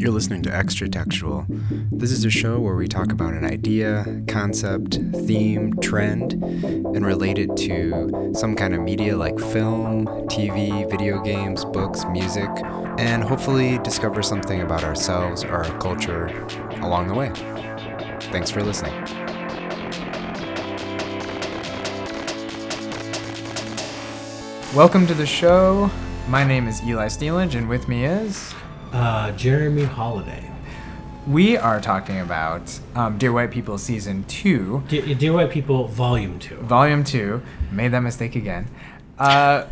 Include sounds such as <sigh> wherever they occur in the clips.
You're listening to Extra Textual. This is a show where we talk about an idea, concept, theme, trend, and relate it to some kind of media like film, TV, video games, books, music, and hopefully discover something about ourselves or our culture along the way. Thanks for listening. Welcome to the show. My name is Eli Steelinge, and with me is. Uh, Jeremy Holiday. We are talking about um, Dear White People Season 2, Dear, Dear White People, Volume 2. Volume 2. Made that mistake again. Uh,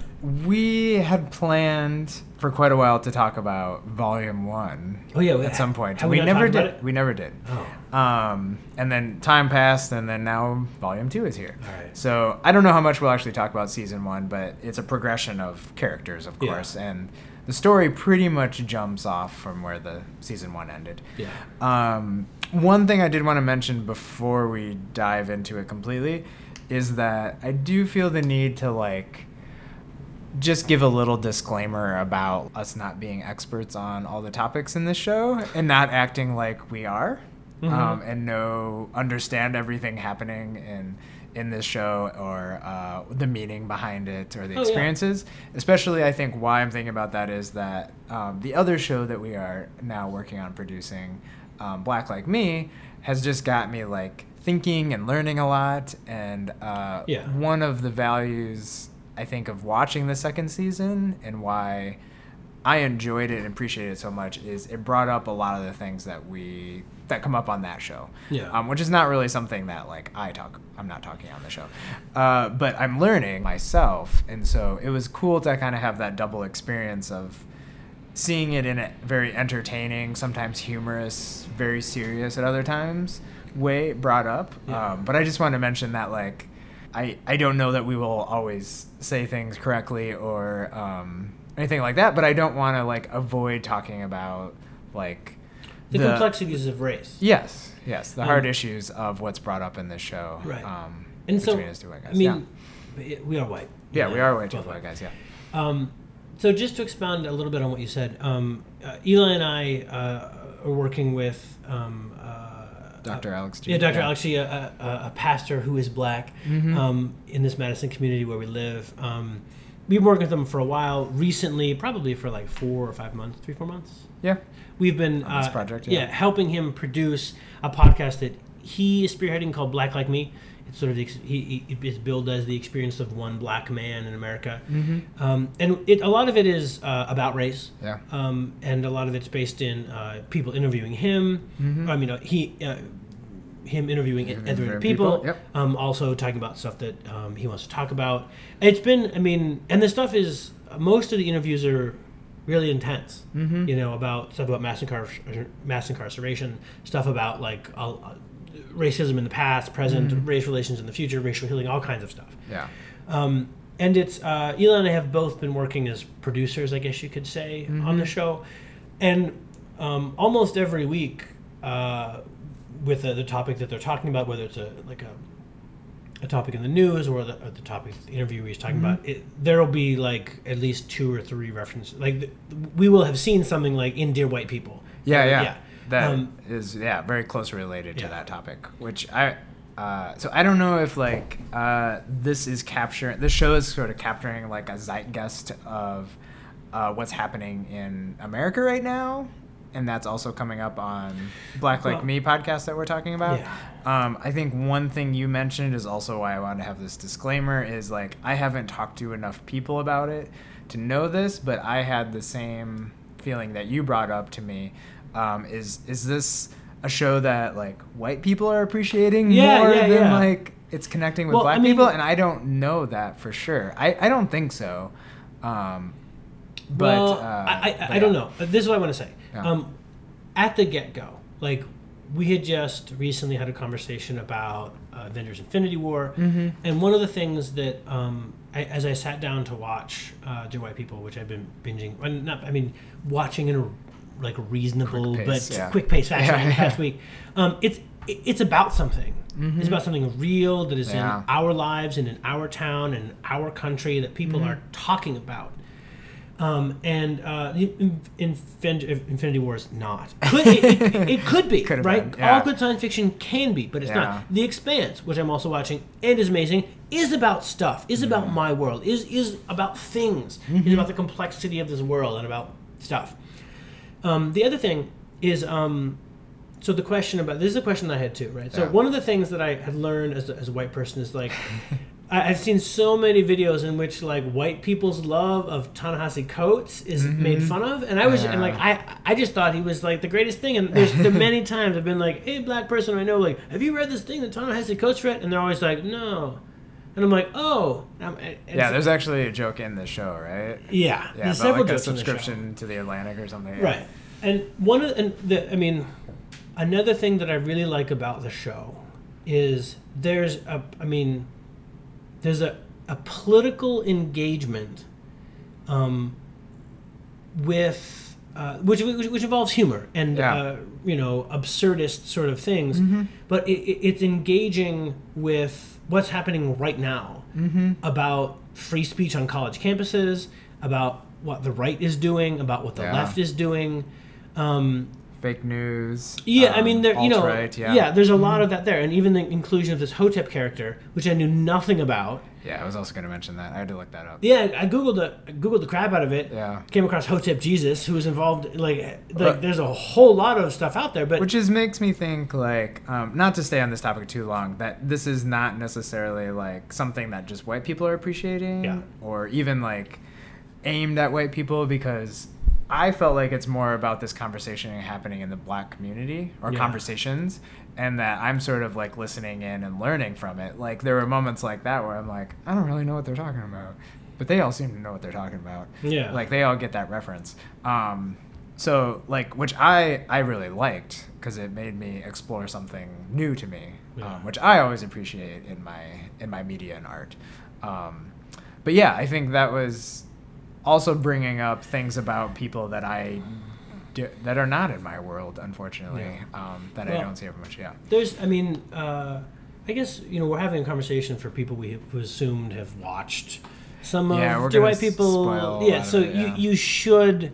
we had planned for quite a while to talk about Volume 1 Oh, yeah. at some point. have we never did. We never did. Oh, Um, and then time passed, and then now Volume 2 is here. all right. So I don't know how much we'll actually talk about season one, but it's a progression of characters, of Yeah. course, and the story pretty much jumps off from where the season one ended. Yeah. Um, one thing I did want to mention before we dive into it completely is that I do feel the need to like just give a little disclaimer about us not being experts on all the topics in this show and not acting like we are Mhm. um, and know understand everything happening in in this show or uh, the meaning behind it or the Oh, yeah. experiences especially i think why i'm thinking about that is that um, the other show that we are now working on producing um, black like me has just got me like thinking and learning a lot and uh, Yeah. one of the values I think of watching the second season and why I enjoyed it and appreciated it so much is it brought up a lot of the things that we that come up on that show. Yeah. Um, which is not really something that like I talk. I'm not talking on the show, uh, but I'm learning myself, and so it was cool to kind of have that double experience of seeing it in a very entertaining, sometimes humorous, very serious at other times way brought up. Yeah. Um, but I just want to mention that like I I don't know that we will always say things correctly or um, anything like that. But I don't want to like avoid talking about like The, complexities of race. Yes, yes, the Um, hard issues of what's brought up in this show. Right. Um, And so, between us two white guys. I mean, it- we are white. yeah, yeah, we are white, two white guys. Yeah. Um, so just to expound a little bit on what you said, um, uh, Eli and I uh, are working with um, uh, Dr. uh, Alex G. Yeah, Dr. Yeah. Alex G, a, a, a pastor who is black Mhm. um, in this Madison community where we live. Um, we've been working with them for a while. Recently, probably for like four or five months, three, four months. Yeah. We've been On this uh, project, yeah. yeah. helping him produce a podcast that he is spearheading called Black Like Me. It's sort of the, he, he it's billed as the experience of one black man in America, Mm-hmm. um, and it, a lot of it is uh, about race, Yeah. um, and a lot of it's based in uh, people interviewing him. Mhm. I mean, uh, he. Uh, him interviewing Interviewing other people, people, yep. um, also talking about stuff that um, he wants to talk about. It's been, I mean, and the stuff is most of the interviews are really intense. Mm-hmm. You know, about stuff about mass, incar- mass incarceration, stuff about like uh, uh, racism in the past, present, Mhm. race relations in the future, racial healing, all kinds of stuff. Yeah. Um, and it's uh, Eli and I have both been working as producers, I guess you could say, on the Mhm. show, and um, almost every week uh, with the, the topic that they're talking about, whether it's a like a a topic in the news or the, or the topic the interviewer is talking Mhm. about, it, there will be like at least two or three references. Like th- we will have seen something like in Dear White People. Yeah, Or- yeah. That is Um, yeah very closely related to yeah. that topic, which I. Uh, so I don't know if like uh, this is capturing this show is sort of capturing like a zeitgeist of uh, what's happening in America right now, and that's also coming up on Black Like Well- Me podcast that we're talking about. Yeah. Um, I think one thing you mentioned is also why I wanted to have this disclaimer is like I haven't talked to enough people about it to know this, but I had the same feeling that you brought up to me. Um, is is this a show that like white people are appreciating Yeah, more yeah, than yeah. like it's connecting with Well, black I mean- people? And I don't know that for sure. I, I don't think so. Um, but well, uh, I, I, but I don't know. This is what I want to say. Yeah. Um, at the get go, like we had just recently had a conversation about uh, Avengers: Infinity War, Mhm. and one of the things that um, I, as I sat down to watch uh, Dear White People, which I've been binging, well, not I mean watching in a like reasonable Quick pace, but yeah. quick pace fashion Yeah, the yeah. past week. Um, it's it- it's about something. Mhm. It's about something real that is in our lives and in our town and our country that people Mhm. are talking about. Um, and uh, in, in, Infinity War is not. <laughs> Could, it, it, it, could be, <laughs> right? been, yeah. All good science fiction can be, but it's Yeah. not. The Expanse, which I'm also watching and is amazing, is about stuff, is Mm-hmm. about my world, is is about things, is about the complexity of this world and about stuff. Um, the other thing is, um, so the question about this is a question I had too, right? So Yeah. one of the things that I had learned as a, as a white person is like, I, I've seen so many videos in which like white people's love of Ta-Nehisi Coates is mm-hmm. made fun of, and I was and like I I just thought he was like the greatest thing, and there's there many <laughs> times I've been like, hey, black person I know, like, have you read this thing that Ta-Nehisi Coates read? And they're always like, no. And I'm like, oh, I'm- Yeah, there's actually a joke in the show, right? yeah, Yeah, there's several like a jokes the show. subscription to the Atlantic or something. yeah. Right. And one of and the I mean, another thing that I really like about the show is there's a I mean, there's a a political engagement, um, with uh, which, which which involves humor and Yeah. uh, you know absurdist sort of things, but it, it, it's engaging with what's happening right now about free speech on college campuses, about what the right is doing, about what the Yeah. left is doing. Um, Fake news. yeah, I um, mean, there you know, alt-right, yeah. there's a lot of that there, and even the inclusion of this Hotep character, which I knew nothing about. Yeah, I was also going to mention that. I had to look that up. Yeah, I googled the I googled the crap out of it. Yeah. Came across Hotep Jesus, who was involved. Like, like Right. there's a whole lot of stuff out there, but Which is makes me think like, um, not to stay on this topic too long, that this is not necessarily like something that just white people are appreciating, Yeah. or even like aimed at white people because I felt like it's more about this conversation happening in the black community or Yeah. conversations, and that I'm sort of like listening in and learning from it. Like there were moments like that where I'm like, I don't really know what they're talking about, but they all seem to know what they're talking about. Yeah. like they all get that reference. Um, so like, which I I really liked because it made me explore something new to me, Yeah. um, which I always appreciate in my in my media and art. Um, but yeah, I think that was also bringing up things about people that I do, that are not in my world, unfortunately, um, that I don't see very much. Yeah, there's I mean, uh, I guess you know we're having a conversation for people we who assumed have watched some Yeah, of we're the gonna white people. yeah, so it, yeah. you you should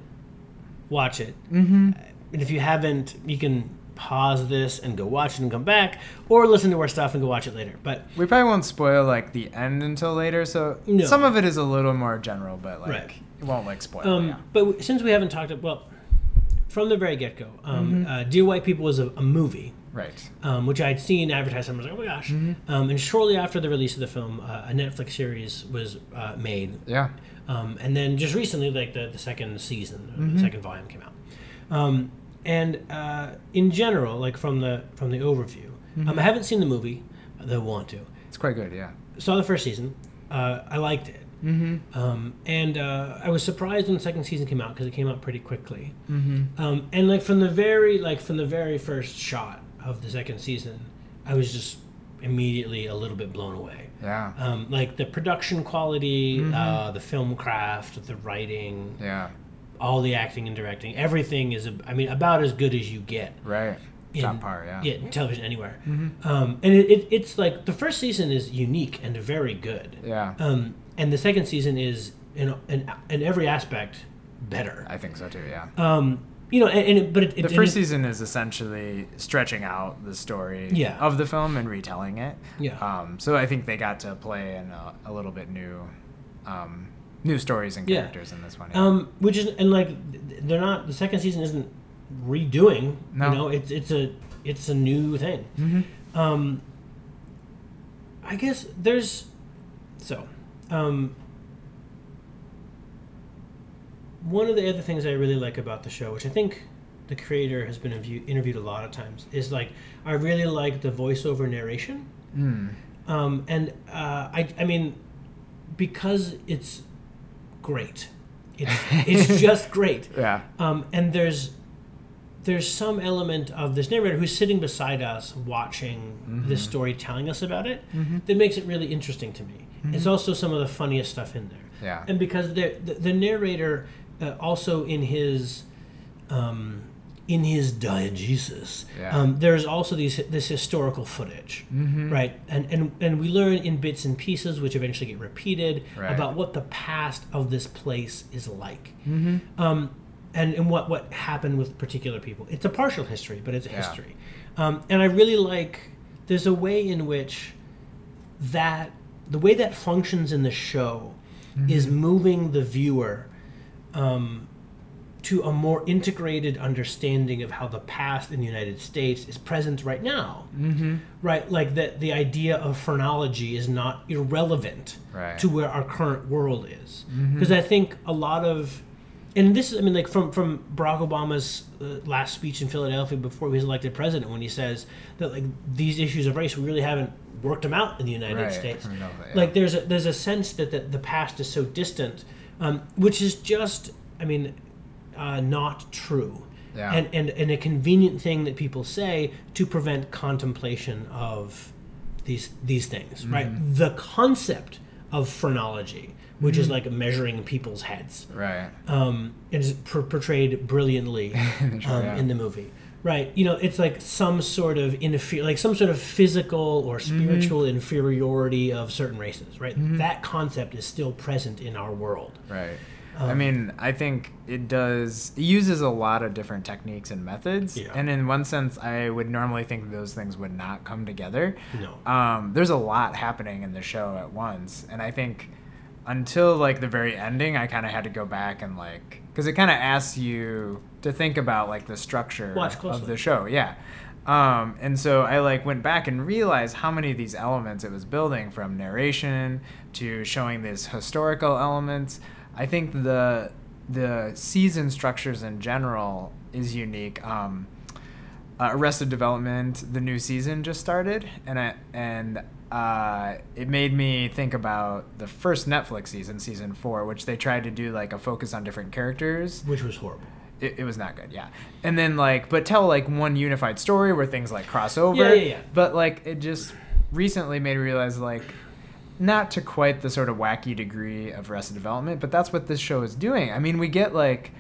watch it. mm-hmm. And if you haven't, you can pause this and go watch it and come back, or listen to our stuff and go watch it later. But we probably won't spoil like the end until later. So No. some of it is a little more general, but like Right. it won't like spoil. um, yeah. but since we haven't talked, about well, from the very get go, um, uh, Dear White People was a, a movie. Right. Um, which I had seen advertised. and I was like, "Oh my gosh!" Um, and shortly after the release of the film, uh, a Netflix series was uh, made Yeah. Um, and then just recently, like the, the second season, the second volume came out. And uh, in general, like from the from the overview, um, I haven't seen the movie, though I want to. It's quite good. Yeah. Saw the first season. Uh, I liked it. Mm-hmm. Um, and uh, I was surprised when the second season came out because it came out pretty quickly. Mm-hmm. Um, and like from the very like from the very first shot of the second season, I was just immediately a little bit blown away. Yeah. Um, like the production quality, Mm-hmm. uh, the film craft, the writing, Yeah. All the acting and directing, everything is, I mean, about as good as you get Right. in Top par. Yeah. yeah, in television anywhere. Mm-hmm. Um, and it, it, it's like the first season is unique and very good, Yeah. um, and the second season is in in, in every aspect better. I think so too. Yeah. Um, you know, and, and it, but it, The it, first season is essentially stretching out the story Yeah. of the film and retelling it. Yeah. Um, so I think they got to play in a, a little bit new, um, new stories and Yeah. characters in this one. yeah. Um, which is and like they're not the second season isn't redoing. No. You know, it's it's a it's a new thing. Mhm. Um, I guess there's so um, one of the other things I really like about the show, which I think the creator has been interview- interviewed a lot of times, is like I really like the voiceover narration. Mm. Um, and uh, I, I mean, because it's great, it's, it's <laughs> just great. Yeah. Um, and there's there's some element of this narrator who's sitting beside us watching this story, telling us about it, that makes it really interesting to me. It's also some of the funniest stuff in there. Yeah. And because the the, the narrator uh, also in his um, in his diegesis, Yeah. um, there's also these this historical footage, Mm-hmm. right? And and and we learn in bits and pieces, which eventually get repeated, Right. about what the past of this place is like, mm-hmm. um, and and what what happened with particular people. It's a partial history, but it's a Yeah. history, um, and I really like. There's a way in which that the way that functions in the show is moving the viewer um, to a more integrated understanding of how the past in the United States is present right now. Mm-hmm. Right, like that the idea of phrenology is not irrelevant Right. to where our current world is. Because I think a lot of, and this is, I mean, like from from Barack Obama's uh, last speech in Philadelphia before he was elected president, when he says that like these issues of race we really haven't worked them out in the United Right. States. That, yeah. Like there's a there's a sense that the, the past is so distant, um, which is just, I mean, uh, not true. Yeah. And, and and a convenient thing that people say to prevent contemplation of these these things, right? Mm-hmm. The concept of phrenology, which is like measuring people's heads, Right. um, is per- portrayed brilliantly <laughs> um, yeah. in the movie. Right, you know, it's like some sort of inferior, like some sort of physical or Mm-hmm. spiritual inferiority of certain races. Right, that concept is still present in our world. Right. Um, I mean, I think it does. It uses a lot of different techniques and methods, Yeah. and in one sense, I would normally think those things would not come together. No. Um, there's a lot happening in the show at once, and I think until like the very ending, I kind of had to go back and like because it kind of asks you to think about like the structure of the show. Yeah. Um, and so I like went back and realized how many of these elements it was building from narration to showing these historical elements. I think the the season structures in general is unique. Um, uh, Arrested Development, the new season just started, and I, and uh, it made me think about the first Netflix season, season four, which they tried to do like a focus on different characters. which was horrible. It, it was not good, yeah. And then like, but tell like one unified story where things like cross over. Yeah, yeah, yeah. But like, it just recently made me realize like, not to quite the sort of wacky degree of Arrested Development, but that's what this show is doing. I mean, we get like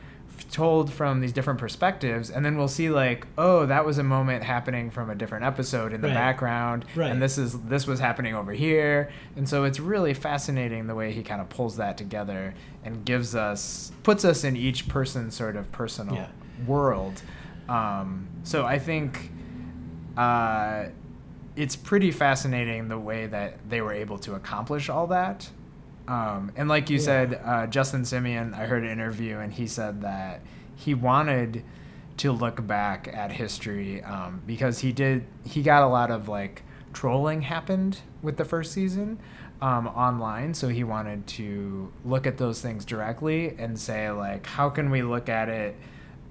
told from these different perspectives, and then we'll see like, oh, that was a moment happening from a different episode in the Right. background, Right. and this is this was happening over here, and so it's really fascinating the way he kind of pulls that together and gives us puts us in each person's sort of personal Yeah. world. Um, so I think. Uh, it's pretty fascinating the way that they were able to accomplish all that. Um, and like you Yeah. said, uh, Justin Simien, I heard an interview and he said that he wanted to look back at history um, because he did, he got a lot of like trolling happened with the first season um, online. So he wanted to look at those things directly and say, like, how can we look at it?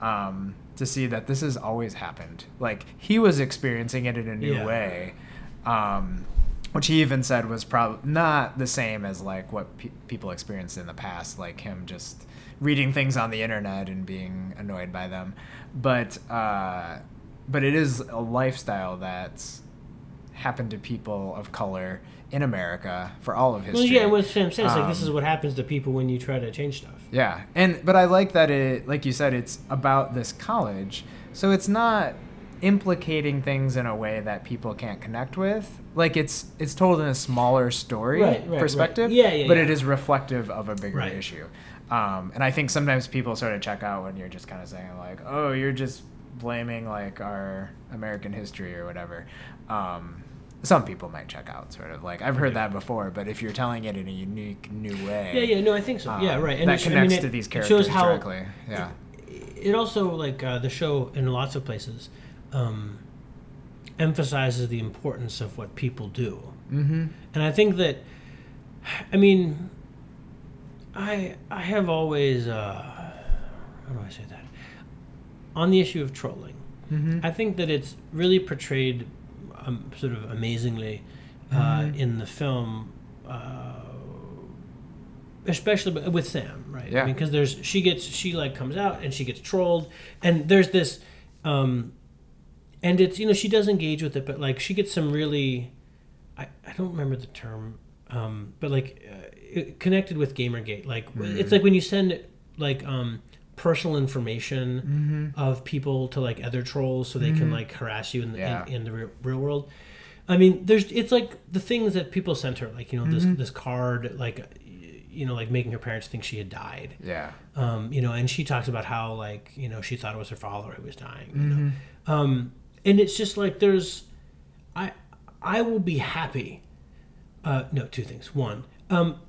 Um, to see that this has always happened. Like he was experiencing it in a new Yeah. way, um, which he even said was probably not the same as like what pe- people experienced in the past, like him just reading things on the internet and being annoyed by them. But uh, but it is a lifestyle that's happened to people of color in America for all of history. Well, yeah, what Sam says, like this Um, is what happens to people when you try to change stuff. Yeah, and but I like that it, like you said, it's about this college, so it's not implicating things in a way that people can't connect with. Like it's it's told in a smaller story Right, right, right. perspective, Yeah, yeah, but yeah. it is reflective of a bigger Right. issue. Um, and I think sometimes people sort of check out when you're just kind of saying like, "Oh, you're just blaming like our American history or whatever." Um, some people might check out, sort of like I've heard that before. But if you're telling it in a unique, new way, Yeah, yeah, no, I think so. yeah, um, right. that it sh- I connects mean, it- to these it characters how directly. Yeah. it also like uh, the show in lots of places um, emphasizes the importance of what people do Mm-hmm. and i think that i mean i i have always uh, how do i say that on the issue of trolling Mm-hmm. i think that it's really portrayed um, sort of amazingly uh, Mhm. in the film uh, especially with Sam, right? Yeah. I mean, because there's she gets she like comes out and she gets trolled, and there's this, um, and it's you know she does engage with it, but like she gets some really, I I don't remember the term, um, but like uh, connected with GamerGate, like Mm-hmm. it's like when you send like um personal information of people to like other trolls so they can like harass you in the, Yeah. in, in the real, world. I mean, there's it's like the things that people sent her, like you know this this card, like you know, like making her parents think she had died. Yeah. Um, you know, and she talks about how like you know she thought it was her father who was dying. You know, um, and it's just like there's, I I will be happy. Uh, no, two things. One, um,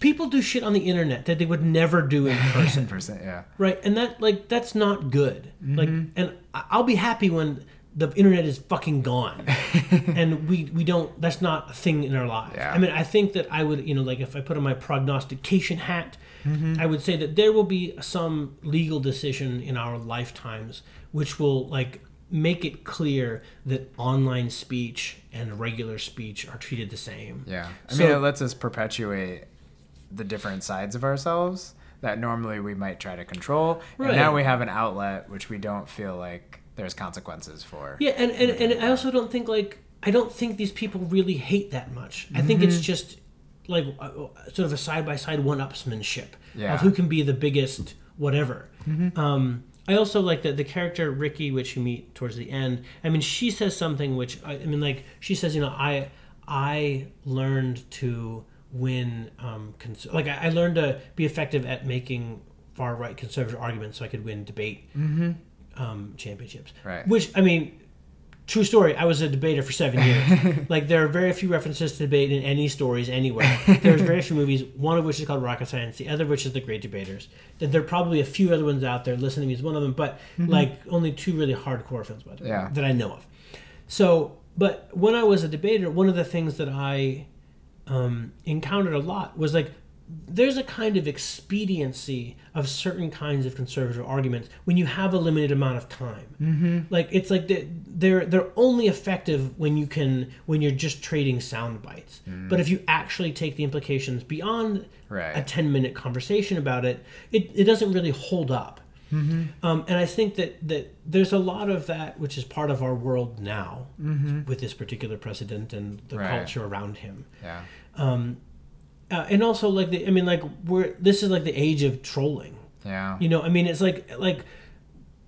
people do shit on the internet that they would never do <laughs> in person. Yeah. Right, and that like that's not good. Like, Mm-hmm. and I- I'll be happy when the internet is fucking gone, <laughs> and we we don't. That's not a thing in our lives. Yeah. I mean, I think that I would, you know, like if I put on my prognostication hat, Mm-hmm. I would say that there will be some legal decision in our lifetimes which will like make it clear that online speech and regular speech are treated the same. Yeah. I So- mean, it lets us perpetuate the different sides of ourselves that normally we might try to control. Right. And now we have an outlet which we don't feel like there's consequences for. Yeah, and, and, and I also don't think like I don't think these people really hate that much. I think Mm-hmm. it's just like uh, sort of a side by side one upsmanship Yeah. of who can be the biggest whatever. Mm-hmm. Um, I also like the the character Rikki, which you meet towards the end. I mean, she says something which I, I mean, like she says, you know, I I learned to win. Um, cons- like I, I learned to be effective at making far right conservative arguments, so I could win debate um, championships. Mm-hmm. Right. Which I mean, true story. I was a debater for seven years. <laughs> like there are very few references to debate in any stories anywhere. <laughs> There's very few movies. One of which is called Rocket Science. The other of which is The Great Debaters. That there are probably a few other ones out there. Listening to me is one of them, but like only two really hardcore films about it Mm-hmm. Yeah. that I know of. So, but when I was a debater, one of the things that I um, encountered a lot was like there's a kind of expediency of certain kinds of conservative arguments when you have a limited amount of time. Mm-hmm. Like it's like they- they're they're only effective when you can when you're just trading sound bites. But if you actually take the implications beyond Right. a ten minute conversation about it, it, it doesn't really hold up. Um, and I think that, that there's a lot of that which is part of our world now with this particular president and the Right. culture around him. Yeah. Uh, and also like the, I mean like we're this is like the age of trolling. Yeah. You know, I mean it's like like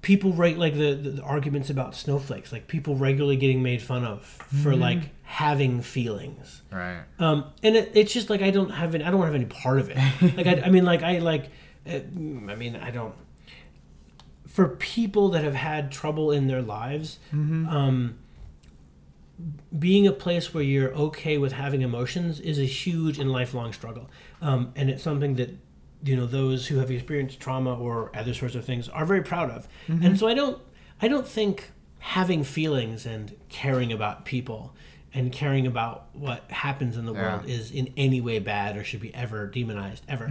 people write like the, the, the arguments about snowflakes, like people regularly getting made fun of for like having feelings. Right. Um, and it, it's just like I don't have any, I don't have any part of it. <laughs> like I, I mean, like I like, uh, I mean, I don't. For people that have had trouble in their lives, um, being a place where you're okay with having emotions is a huge and lifelong struggle, um, and it's something that you know those who have experienced trauma or other sorts of things are very proud of. And so I don't, I don't think having feelings and caring about people and caring about what happens in the Yeah. world is in any way bad or should be ever demonized ever.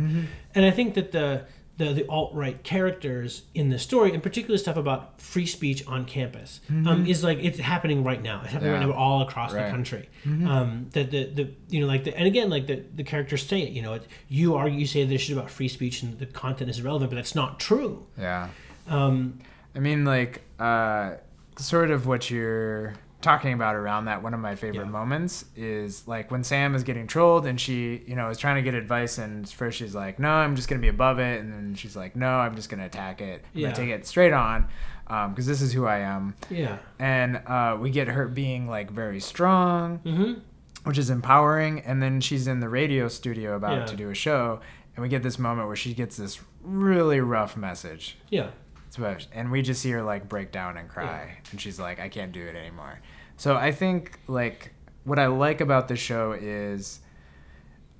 And I think that the the, the alt right characters in the story, and particularly stuff about free speech on campus, um, is like it's happening right now. It's happening right now all across the Right. country. Um, that the, the you know like the and again like the the characters say it. You know, it, you argue you say this shit about free speech and the content is irrelevant, but that's not true. Yeah. Um, I mean, like, uh, sort of what you're talking about around that. One of my favorite Yeah. moments is like when Sam is getting trolled and she, you know, is trying to get advice, and first she's like, "No, I'm just gonna be above it," and then she's like, "No, I'm just gonna attack it. I'm Yeah. gonna take it straight on, because this is who I am." yeah. And uh, we get her being like very strong, hmm which is empowering. And then she's in the radio studio about Yeah. to do a show, and we get this moment where she gets this really rough message. Yeah. And we just see her like break down and cry, and she's like, "I can't do it anymore." So I think like what I like about the show is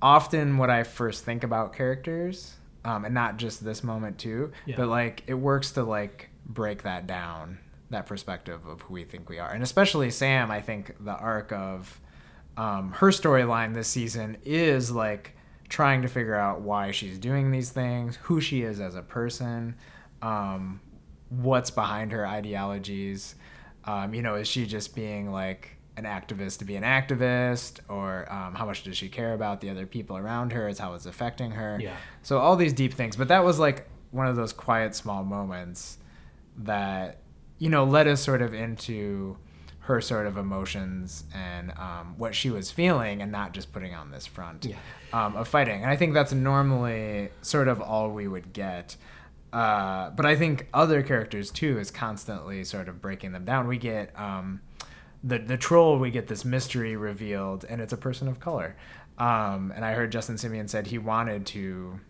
often what I first think about characters, um, and not just this moment too, Yeah. but like it works to like break that down, that perspective of who we think we are, and especially Sam. I think the arc of um, her storyline this season is like trying to figure out why she's doing these things, who she is as a person, um, what's behind her ideologies. Um, you know, is she just being like an activist to be an activist, or um, how much does she care about the other people around her? Is how it's affecting her. Yeah. So all these deep things, but that was like one of those quiet, small moments that you know led us sort of into her sort of emotions and um, what she was feeling, and not just putting on this front Yeah. um, of fighting. And I think that's normally sort of all we would get. Uh, but I think other characters too is constantly sort of breaking them down. We get um, the the troll. We get this mystery revealed, and it's a person of color. Um, and I heard Justin Simien said he wanted to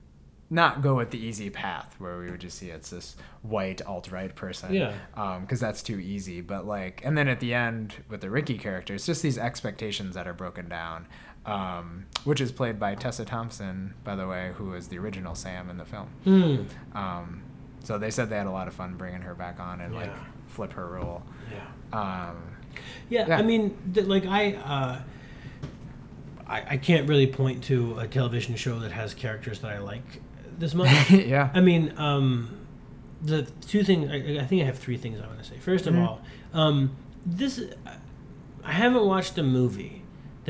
not go with the easy path where we would just see it's this white alt right person. Yeah. Because that's too easy. But like, and then at the end with the Rikki character, it's just these expectations that are broken down. Um, which is played by Tessa Thompson, by the way, who is the original Sam in the film. Hmm. Um, so they said they had a lot of fun bringing her back on and like flip her role. Yeah. Um, Yeah, Yeah. I mean, th- like I, uh, I, I can't really point to a television show that has characters that I like this much. <laughs> yeah. I mean, um, the two things. I, I think I have three things I want to say. First of Mhm. all, um, this I haven't watched a movie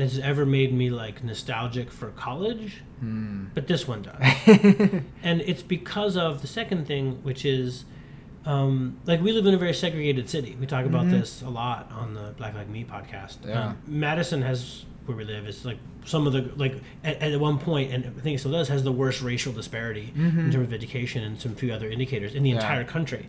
that's ever made me like nostalgic for college, Hmm. but this one does <laughs> and it's because of the second thing, which is um, like we live in a very segregated city. We talk about Mhm. this a lot on the Black Like Me podcast. Yeah. Um, Madison has where we live is like some of the like at, at one point, and I think it still does, has the worst racial disparity in Mhm. terms of education and some few other indicators in the Yeah. entire country.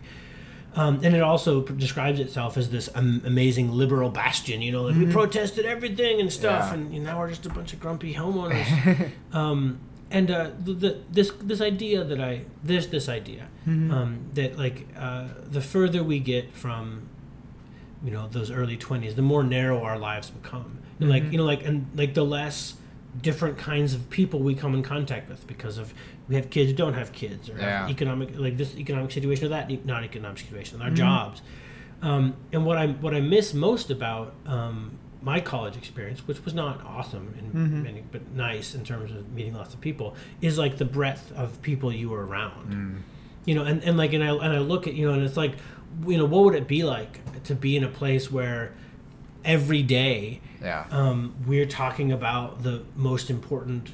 Um, and it also describes itself as this um, amazing liberal bastion. You know, like we protested everything and stuff, Mm-hmm. Yeah. and you know, now we're just a bunch of grumpy homeowners. <laughs> um, and uh, the, the, this this idea that I this this idea Mhm. um, that like uh, the further we get from you know those early twenties, the more narrow our lives become. And like Mhm. you know, like and like the less different kinds of people we come in contact with because of we have kids who don't have kids or Yeah. have economic like this economic situation or that not economic situation our Mhm. jobs um, and what I what I miss most about um, my college experience, which was not awesome in Mhm. many, but nice in terms of meeting lots of people, is like the breadth of people you were around. Mm. You know, and, and like and I and I look at you know, and it's like, you know, what would it be like to be in a place where every day Yeah. um, we're talking about the most important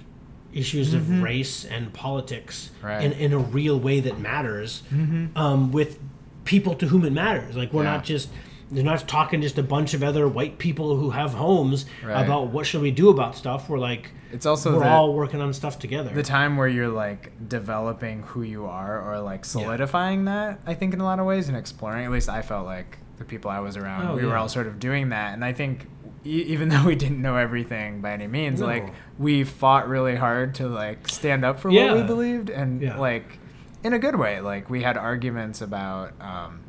issues Mhm. of race and politics Right. in, in a real way that matters Mhm. um, with people to whom it matters. Like we're Yeah. not just they're not talking just a bunch of other white people who have homes Right. about what should we do about stuff. We're like It's also we're the, all working on stuff together. the time where you're like developing who you are or like solidifying that i think in a lot of ways and exploring at least i felt like the people i was around Oh, we were all sort of doing that and i think e- even <laughs> though we didn't know everything by any means No. like we fought really hard to like stand up for Yeah. what we believed and Yeah. like in a good way like we had arguments about um,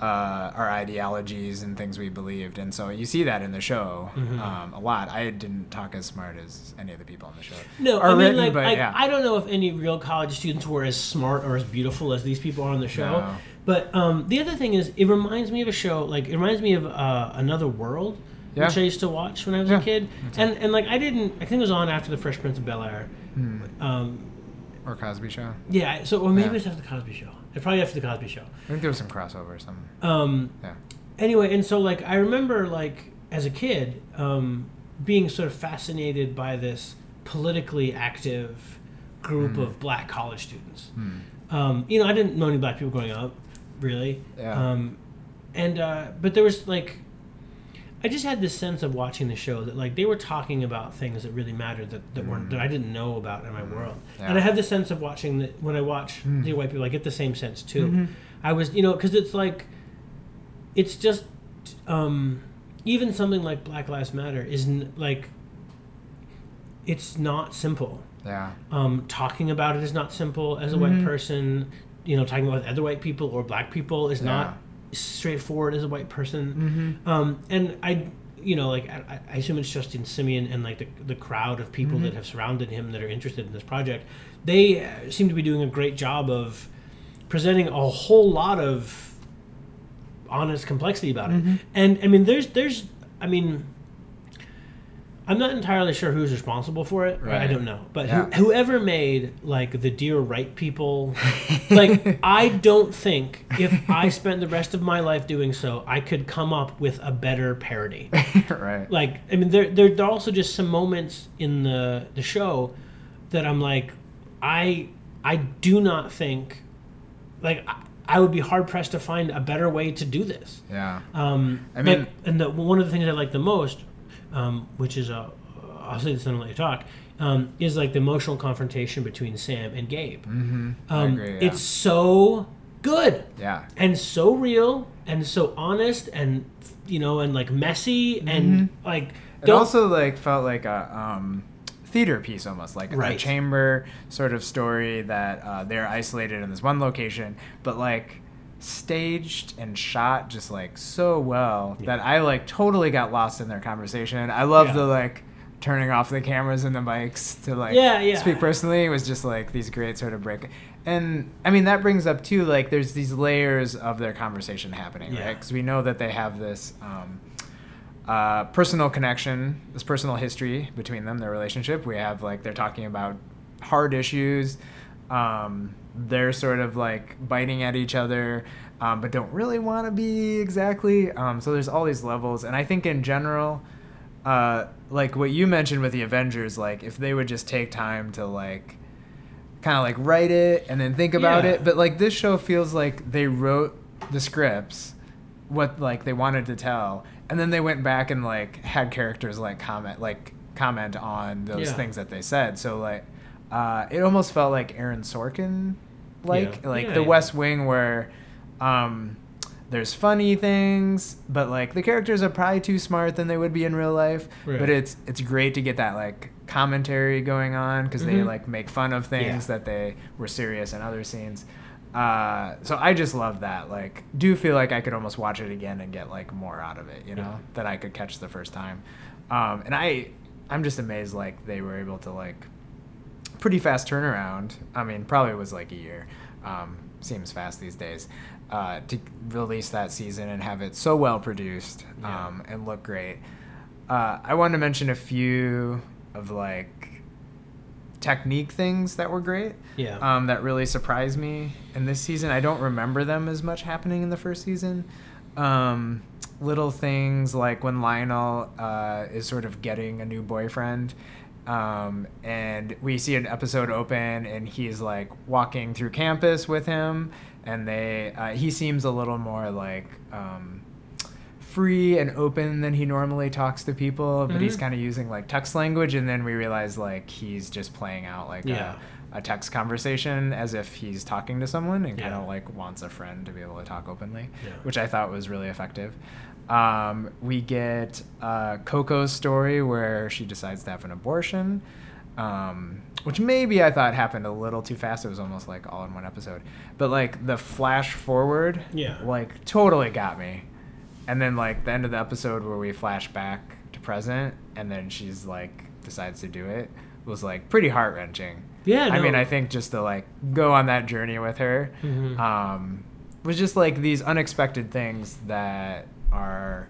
uh, our ideologies and things we believed, and so you see that in the show Mhm. um, a lot. I didn't talk as smart as any of the people on the show. no, I mean written, like but I, yeah. I don't know if any real college students were as smart or as beautiful as these people are on the show. No. But um, the other thing is, it reminds me of a show. Like it reminds me of uh, Another World, Yeah. which I used to watch when I was Yeah, a kid. too. And and like I didn't. I think it was on after the Fresh Prince of Bel Air. Hmm. Um, Or Cosby Show. yeah. So or maybe Yeah. it's after the Cosby Show. It probably after the Cosby Show. I think there was some crossover or something. Um, Yeah. anyway, and so like I remember like as a kid um, being sort of fascinated by this politically active group Mm. of black college students. Hmm. Um, you know, I didn't know any black people growing up, really. Yeah. Um, and uh, but there was like, I just had this sense of watching the show that like they were talking about things that really mattered that, that weren't that I didn't know about in my world. And Mm. I have the sense of watching that when I watch Mm. the white people, I get the same sense too. Mhm. I was, you know, because it's like, it's just, um, even something like Black Lives Matter isn't like, it's not simple. Yeah. Um, talking about it is not simple as a white Mhm. person. You know, talking about other white people or black people is Yeah. not straightforward as a white person. Mm-hmm. Um, and I, you know, like I, I assume it's Justin Simien and like the, the crowd of people Mhm. that have surrounded him that are interested in this project. They uh, seem to be doing a great job of presenting a whole lot of honest complexity about it. Mhm. And I mean, there's there's I mean. I'm not entirely sure who's responsible for it. I don't know, but Yeah. who, whoever made like the dear right people, like <laughs> I don't think if I spent the rest of my life doing so, I could come up with a better parody. <laughs> right. Like I mean, there there, there are also just some moments in the the show that I'm like, I I do not think, like I, I would be hard pressed to find a better way to do this. yeah. Um, I mean- like, and the, one of the things I like the most, um, which is a, I'll say this in a later talk, um, is like the emotional confrontation between Sam and Gabe. Mm-hmm. Um, agree. Yeah. It's so good yeah. and so real and so honest and you know and like messy and like Mm-hmm. It also like felt like a um, theater piece almost, like a chamber sort of story that uh, they're isolated in this one location, but like staged and shot just like so well that I like totally got lost in their conversation. I love Yeah. the like turning off the cameras and the mics to like Yeah, yeah. speak personally. It was just like these great sort of break. And I mean that brings up too like there's these layers of their conversation happening, right? Because we know that they have this. Um, uh, personal connection, this personal history between them, their relationship. We have like they're talking about hard issues. Um, they're sort of like biting at each other, um, but don't really want to be exactly. Um, so there's all these levels, and I think in general, uh, like what you mentioned with the Avengers, like if they would just take time to like kind of like write it and then think about Yeah. it, but like this show feels like they wrote the scripts what like they wanted to tell and then they went back and like had characters like comment like comment on those Yeah. things that they said so like uh it almost felt like aaron sorkin like Yeah. like Yeah, the yeah. west wing where um there's funny things but like the characters are probably too smart than they would be in real life Right. but it's it's great to get that like commentary going on because they Mhm. like make fun of things that they were serious in other scenes uh, so I just love that. Like, do feel like I could almost watch it again and get like more out of it, you know, that I could catch the first time. Um, and I, I'm just amazed like they were able to like pretty fast turnaround. I mean, probably was like a year. Um, seems fast these days. Uh, to release that season and have it so well produced Yeah. um, and look great. Uh, I wanted to mention a few of like technique things that were great yeah um, that really surprised me in this season. I don't remember them as much happening in the first season. Um, little things like when Lionel uh, is sort of getting a new boyfriend. Um, and we see an episode open, and he's like walking through campus with him, and they uh, he seems a little more like um, free and open than he normally talks to people, but he's Mhm. kind of using like text language, and then we realize like he's just playing out like Yeah. a, a text conversation as if he's talking to someone and kind Yeah. of like wants a friend to be able to talk openly, Yeah. which I thought was really effective. Um, we get uh, Coco's story where she decides to have an abortion, um, which maybe I thought happened a little too fast. It was almost like all in one episode, but like the flash forward, Yeah. like totally got me. And then like the end of the episode where we flash back to present, and then she's like decides to do it was like pretty heart wrenching. Yeah, I mean. I think just to like go on that journey with her Mhm. um, was just like these unexpected things that are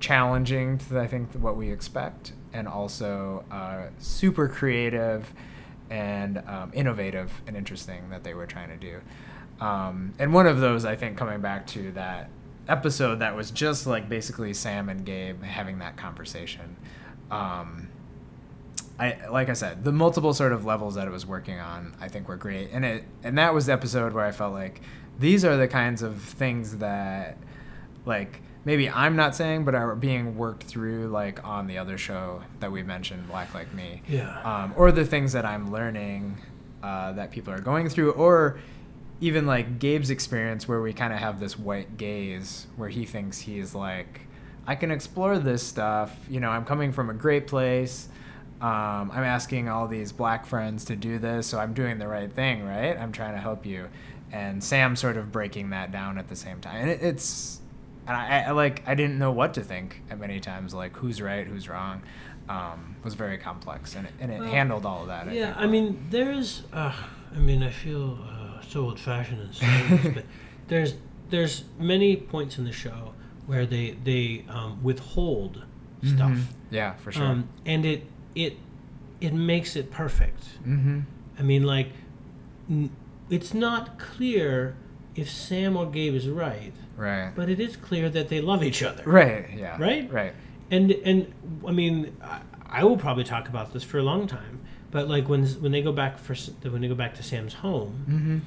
challenging to I think what we expect, and also uh, super creative and um, innovative and interesting that they were trying to do. Um, and one of those, I think, coming back to that episode that was just like basically Sam and Gabe having that conversation. Um, I like I said, the multiple sort of levels that it was working on, I think were great, and it and that was the episode where I felt like these are the kinds of things that, like maybe I'm not saying, but are being worked through like on the other show that we mentioned, Black Like Me, Yeah. um, or the things that I'm learning uh, that people are going through, or even like Gabe's experience where we kind of have this white gaze where he thinks he's like, I can explore this stuff. You know, I'm coming from a great place. Um, I'm asking all these black friends to do this, so I'm doing the right thing, right? I'm trying to help you. And Sam sort of breaking that down at the same time. And it, it's, and I, I like, I didn't know what to think at many times, like who's right, who's wrong. Um, was very complex, and it, and it Well, handled all of that. I yeah, think, I mean, there's. Uh, I mean, I feel uh, so old-fashioned and this, but <laughs> there's there's many points in the show where they they um, withhold stuff, Mhm. Yeah, for sure. um, and it it it makes it perfect. mm-hmm. I mean, like, n- it's not clear if Sam or Gabe is right, Right. but it is clear that they love each other. Right. Yeah. Right? Right. and and I mean, I, I will probably talk about this for a long time. But like when when they go back for when they go back to Sam's home, Mm-hmm.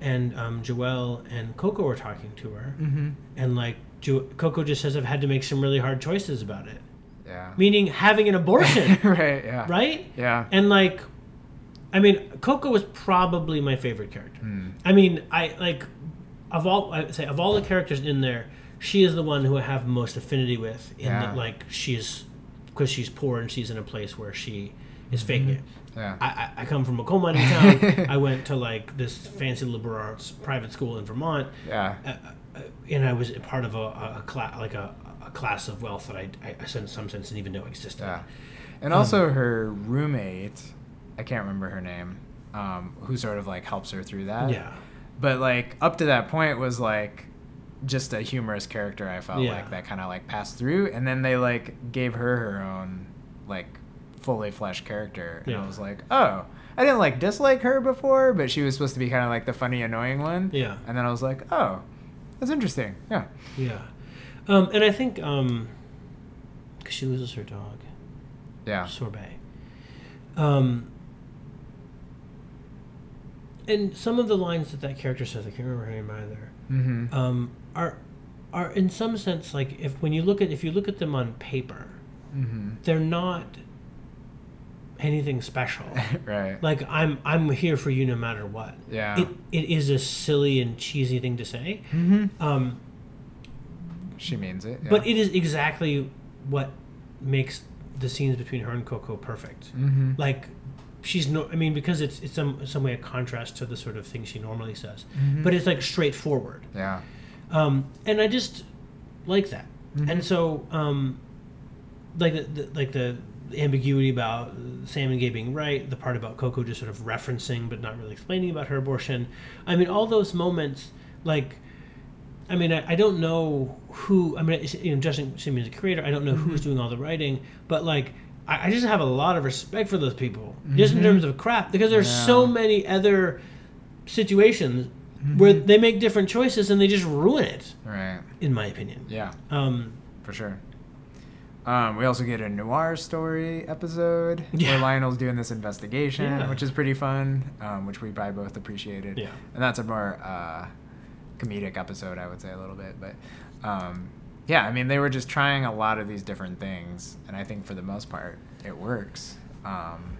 and um, Joelle and Coco are talking to her, Mm-hmm. and like jo- Coco just says, "I've had to make some really hard choices about it," Yeah. meaning having an abortion, <laughs> right. Yeah. right? Yeah. And like, I mean, Coco was probably my favorite character. Hmm. I mean, I like of all I would say of all the characters in there, she is the one who I have most affinity with. In Yeah. that, like, she's because she's poor and she's in a place where she is faking it. Yeah. I, I, come from a coal mining town. <laughs> I went to like this fancy liberal arts private school in Vermont, yeah. uh, uh, and I was part of a, a, class like a, a class of wealth that I, I, I in some sense didn't even know existed. Yeah. And Um, also her roommate, I can't remember her name, um, who sort of like helps her through that. Yeah. But like up to that point was like just a humorous character I felt Yeah. like that kind of like passed through and then they like gave her her own like fully fleshed character and Yeah. I was like, "Oh, I didn't like dislike her before, but she was supposed to be kind of like the funny annoying one." Yeah. And then I was like, "Oh, that's interesting." Yeah. Yeah. Um, and I think um 'cause she loses her dog, Yeah. Sorbet. Um, and some of the lines that that character says, I can't remember her name either, Mhm. um, are are in some sense like if when you look at if you look at them on paper, Mhm. they're not anything special. <laughs> right. like I'm I'm here for you no matter what. Yeah. It it is a silly and cheesy thing to say. Mhm. Um, She means it. But it is exactly what makes the scenes between her and Coco perfect. hmm Like she's no I mean because it's it's some some way a contrast to the sort of thing she normally says. Mhm. But it's like straightforward. Yeah. Um, and I just like that. Mhm. And so um, like the, the like the ambiguity about Sam and Gabe being right, the part about Coco just sort of referencing but not really explaining about her abortion. I mean, all those moments, like, I mean, I, I don't know who. I mean, it's- you know, Justin Simien's a creator. I don't know who's doing all the writing, but like, I, I just have a lot of respect for those people, just in Mhm. terms of crap, because there's so many other situations where they make different choices and they just ruin it, Right. in my opinion. Yeah. Um, For sure. Um, we also get a noir story episode <laughs> Yeah. where Lionel's doing this investigation, Yeah. which is pretty fun, um, which we probably both appreciated. Yeah. And that's a more uh, comedic episode, I would say, a little bit. But um, yeah, I mean, they were just trying a lot of these different things, and I think for the most part, it works. Um,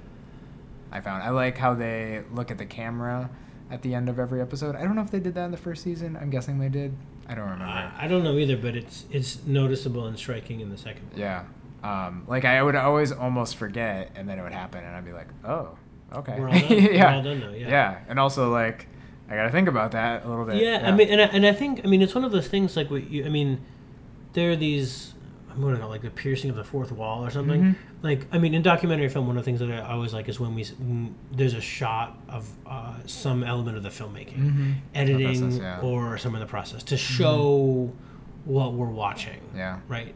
I found I like how they look at the camera at the end of every episode. I don't know if they did that in the first season. I'm guessing they did. I don't remember. I, I don't know either, but it's it's noticeable and striking in the second. one. Yeah. Um, like I would always almost forget, and then it would happen, and I'd be like, "Oh, okay." We're all done. <laughs> We're all done now, yeah. and also like, I gotta think about that a little bit. Yeah, I mean, and I, and I think I mean it's one of those things like what you, I mean, there are these I'm gonna call it, like the piercing of the fourth wall or something. Mhm. Like I mean, in documentary film, one of the things that I always like is when we there's a shot of uh, some element of the filmmaking, Mhm. editing The process, yeah. Mm-hmm. or some of the process to show what we're watching. yeah, right?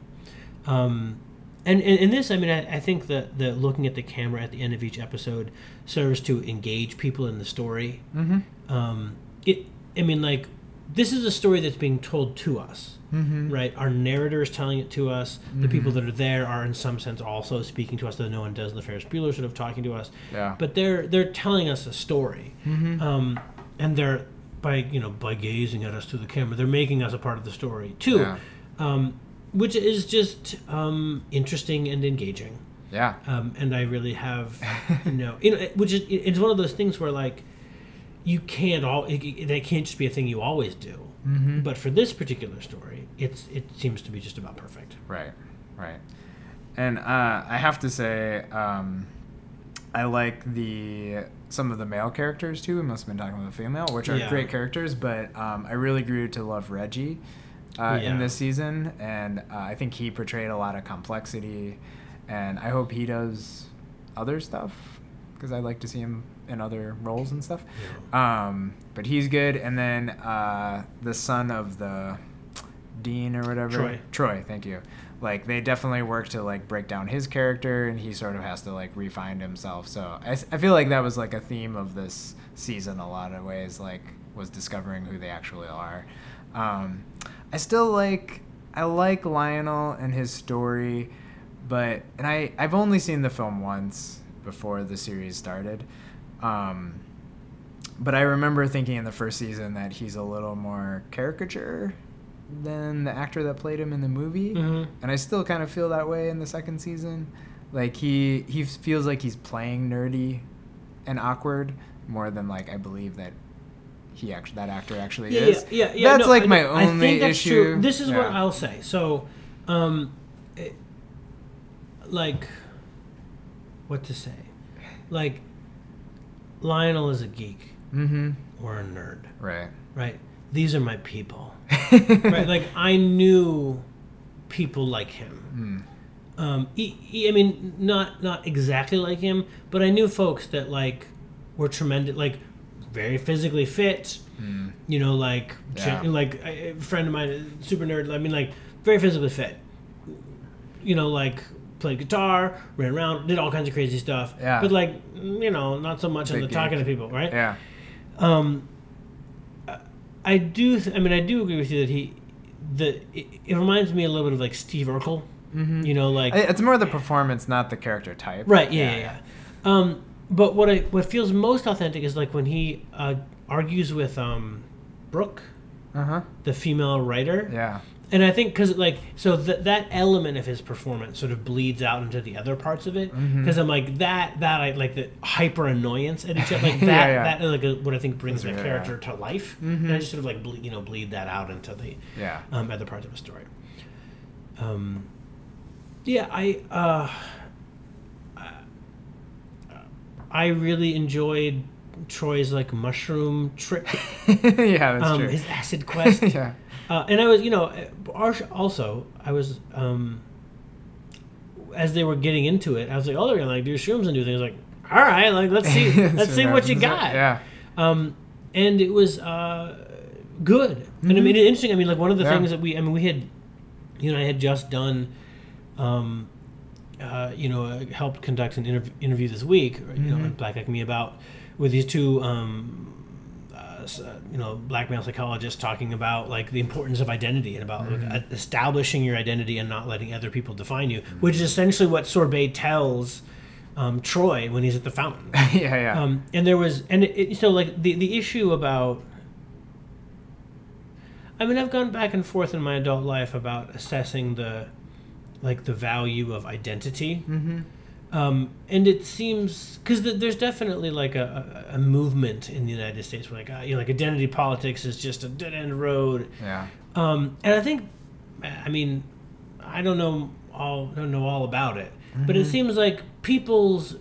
Um, and, and in this, I mean, I, I think that the looking at the camera at the end of each episode serves to engage people in the story. mm-hmm. Um, it, I mean, like this is a story that's being told to us, Mm-hmm. right? Our narrator is telling it to us. The people that are there are, in some sense, also speaking to us. Though no one does. The Ferris Bueller sort of talking to us, yeah, but they're they're telling us a story, Mhm. um, and they're by you know by gazing at us through the camera, they're making us a part of the story too yeah, um, which is just um, interesting and engaging. yeah, Um, and I really have, <laughs> you know, you know, which is it's one of those things where like you can't all it, that can't just be a thing you always do. mm-hmm. But for this particular story, it's it seems to be just about perfect. Right, right. And uh, I have to say, um, I like the some of the male characters too. We must have been talking about the female, which are Yeah. great characters. But um, I really grew to love Reggie uh, Yeah. in this season, and uh, I think he portrayed a lot of complexity. And I hope he does other stuff because I like to see him in other roles and stuff. Um, but he's good. And then uh, the son of the dean or whatever, Troy. Troy, thank you. Like they definitely work to like break down his character, and he sort of has to like refine himself. So I, I feel like that was like a theme of this season. A lot of ways, like was discovering who they actually are. Um, I still like I like Lionel and his story, but and I I've only seen the film once before the series started. Um, but I remember thinking in the first season that he's a little more caricature than the actor that played him in the movie, Mhm. and I still kind of feel that way in the second season. Like he he feels like he's playing nerdy and awkward more than like I believe that he actually that actor actually yeah, is. Yeah, yeah, yeah. That's no, like I- my I only think that's issue. True. This is what I'll say. So, um, it, like, what to say? Like, Lionel is a geek Mm-hmm. or a nerd, Right. right? These are my people, <laughs> right? Like, I knew people like him. Mm. Um, he, he- I mean, not not exactly like him, but I knew folks that like were tremendous, like very physically fit. Mm. You know, like Yeah. like a a friend of mine, super nerd. I mean, like very physically fit. You know, like played guitar, ran around, did all kinds of crazy stuff. Yeah. But like, you know, not so much on Big the talking to people, right? Yeah. Um, I do. Th- I mean, I do agree with you that he, the it, it reminds me a little bit of like Steve Urkel. Mm-hmm. You know, like It's more the performance, not the character type. Right. Yeah. Yeah. yeah. Um, but what I what feels most authentic is like when he uh, argues with um, Brooke, Uh huh. the female writer, Yeah. And I think because like so that that element of his performance sort of bleeds out into the other parts of it. Because I'm like that that I like the hyper annoyance at each other like <laughs> that Yeah, yeah. that like what I think brings the right, character to life. Mhm. And I just sort of like ble- you know bleed that out into the Yeah. um, other parts of the story. Um, yeah, I, uh, I really enjoyed Troy's like mushroom trip, <laughs> yeah, that's um, true. his acid quest, <laughs> yeah. Uh, and I was, you know, uh, also I was, um, as they were getting into it, I was like, oh, they're gonna like do shrooms and do things. Like, all right, like let's see, <laughs> let's see what you got. Yeah. Um, and it was uh, good. And I mean, it's interesting. I mean, like one of the Mm-hmm. Yeah. things that we, I mean, we had, you know, I had just done, um, uh, you know, uh, helped conduct an interv- interview this week, or, you know, Mhm. on Black Like Me about with these two, um, uh, you know, black male psychologist talking about like the importance of identity and about Mm-hmm. like, uh, establishing your identity and not letting other people define you, which is essentially what Sorbet tells. Um, Troy when he's at the fountain. <laughs> yeah. Yeah. Um, and there was, and it, it, so like the the issue about. I mean, I've gone back and forth in my adult life about assessing the, like the value of identity, mm-hmm. Um, and it seems because th- there's definitely like a, a, a movement in the United States where like uh, you know like identity politics is just a dead end road, Yeah. um, and I think, I mean, I don't know all don't know all about it, but it seems like people's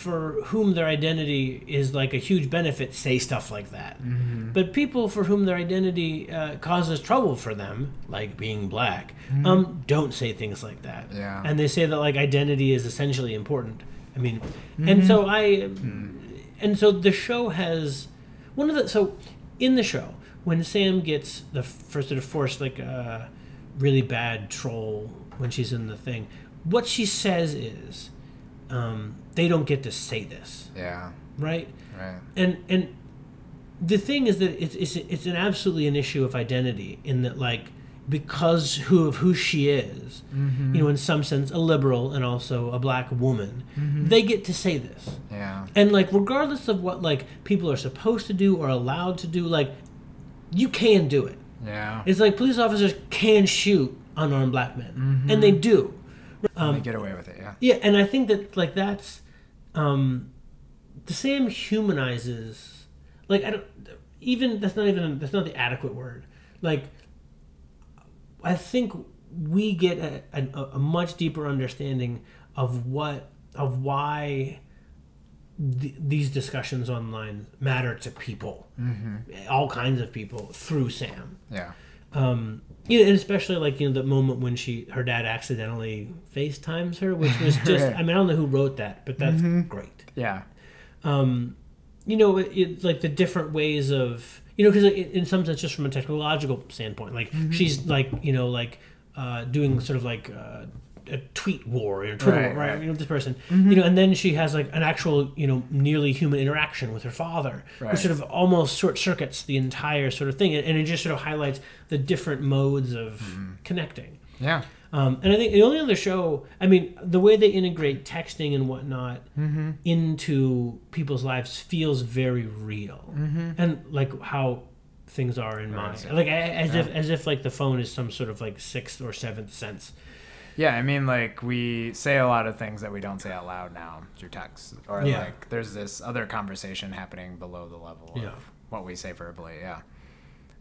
for whom their identity is like a huge benefit say stuff like that. Mm-hmm. But people for whom their identity uh, causes trouble for them, like being black, um, don't say things like that. Yeah. And they say that like identity is essentially important. I mean, and so I, and so the show has one of the so in the show when Sam gets the first sort of forced like uh, really bad troll when she's in the thing, what she says is, um, they don't get to say this, Yeah. right? Right. and and the thing is that it's it's it's an absolutely an issue of identity in that like because who of who she is, Mm-hmm. you know, in some sense, a liberal and also a black woman, Mm-hmm. they get to say this, Yeah. and like regardless of what like people are supposed to do or allowed to do, like you can do it. Yeah. It's like police officers can shoot unarmed black men, and they do. Um, they get away with it. Yeah. Yeah, and I think that like that's um the Sam humanizes like I don't even that's not even that's not the adequate word. Like I think we get a, a, a much deeper understanding of what of why th- these discussions online matter to people, all kinds of people through Sam Yeah. Um, you know, and especially like you know the moment when she her dad accidentally FaceTimes her, which was <laughs> just. I mean I don't know who wrote that, but that's great. Yeah. Um, you know, it, it's like the different ways of you know because in some sense, just from a technological standpoint, like she's like you know like uh, doing sort of like. Uh, a tweet war, know, Twitter Right, war, right, right. You know, this person, you know, and then she has like an actual, you know, nearly human interaction with her father, Right. which sort of almost short circuits the entire sort of thing, and, and it just sort of highlights the different modes of Mm-hmm. connecting. Yeah. Um, and I think the only other show, I mean, the way they integrate texting and whatnot Mm-hmm. into people's lives feels very real, Mm-hmm. and like how things are in see. like as Yeah. if as if like the phone is some sort of like sixth or seventh sense. Yeah, I mean, like we say a lot of things that we don't say out loud now through text, or Yeah. like there's this other conversation happening below the level Yeah. of what we say verbally. Yeah,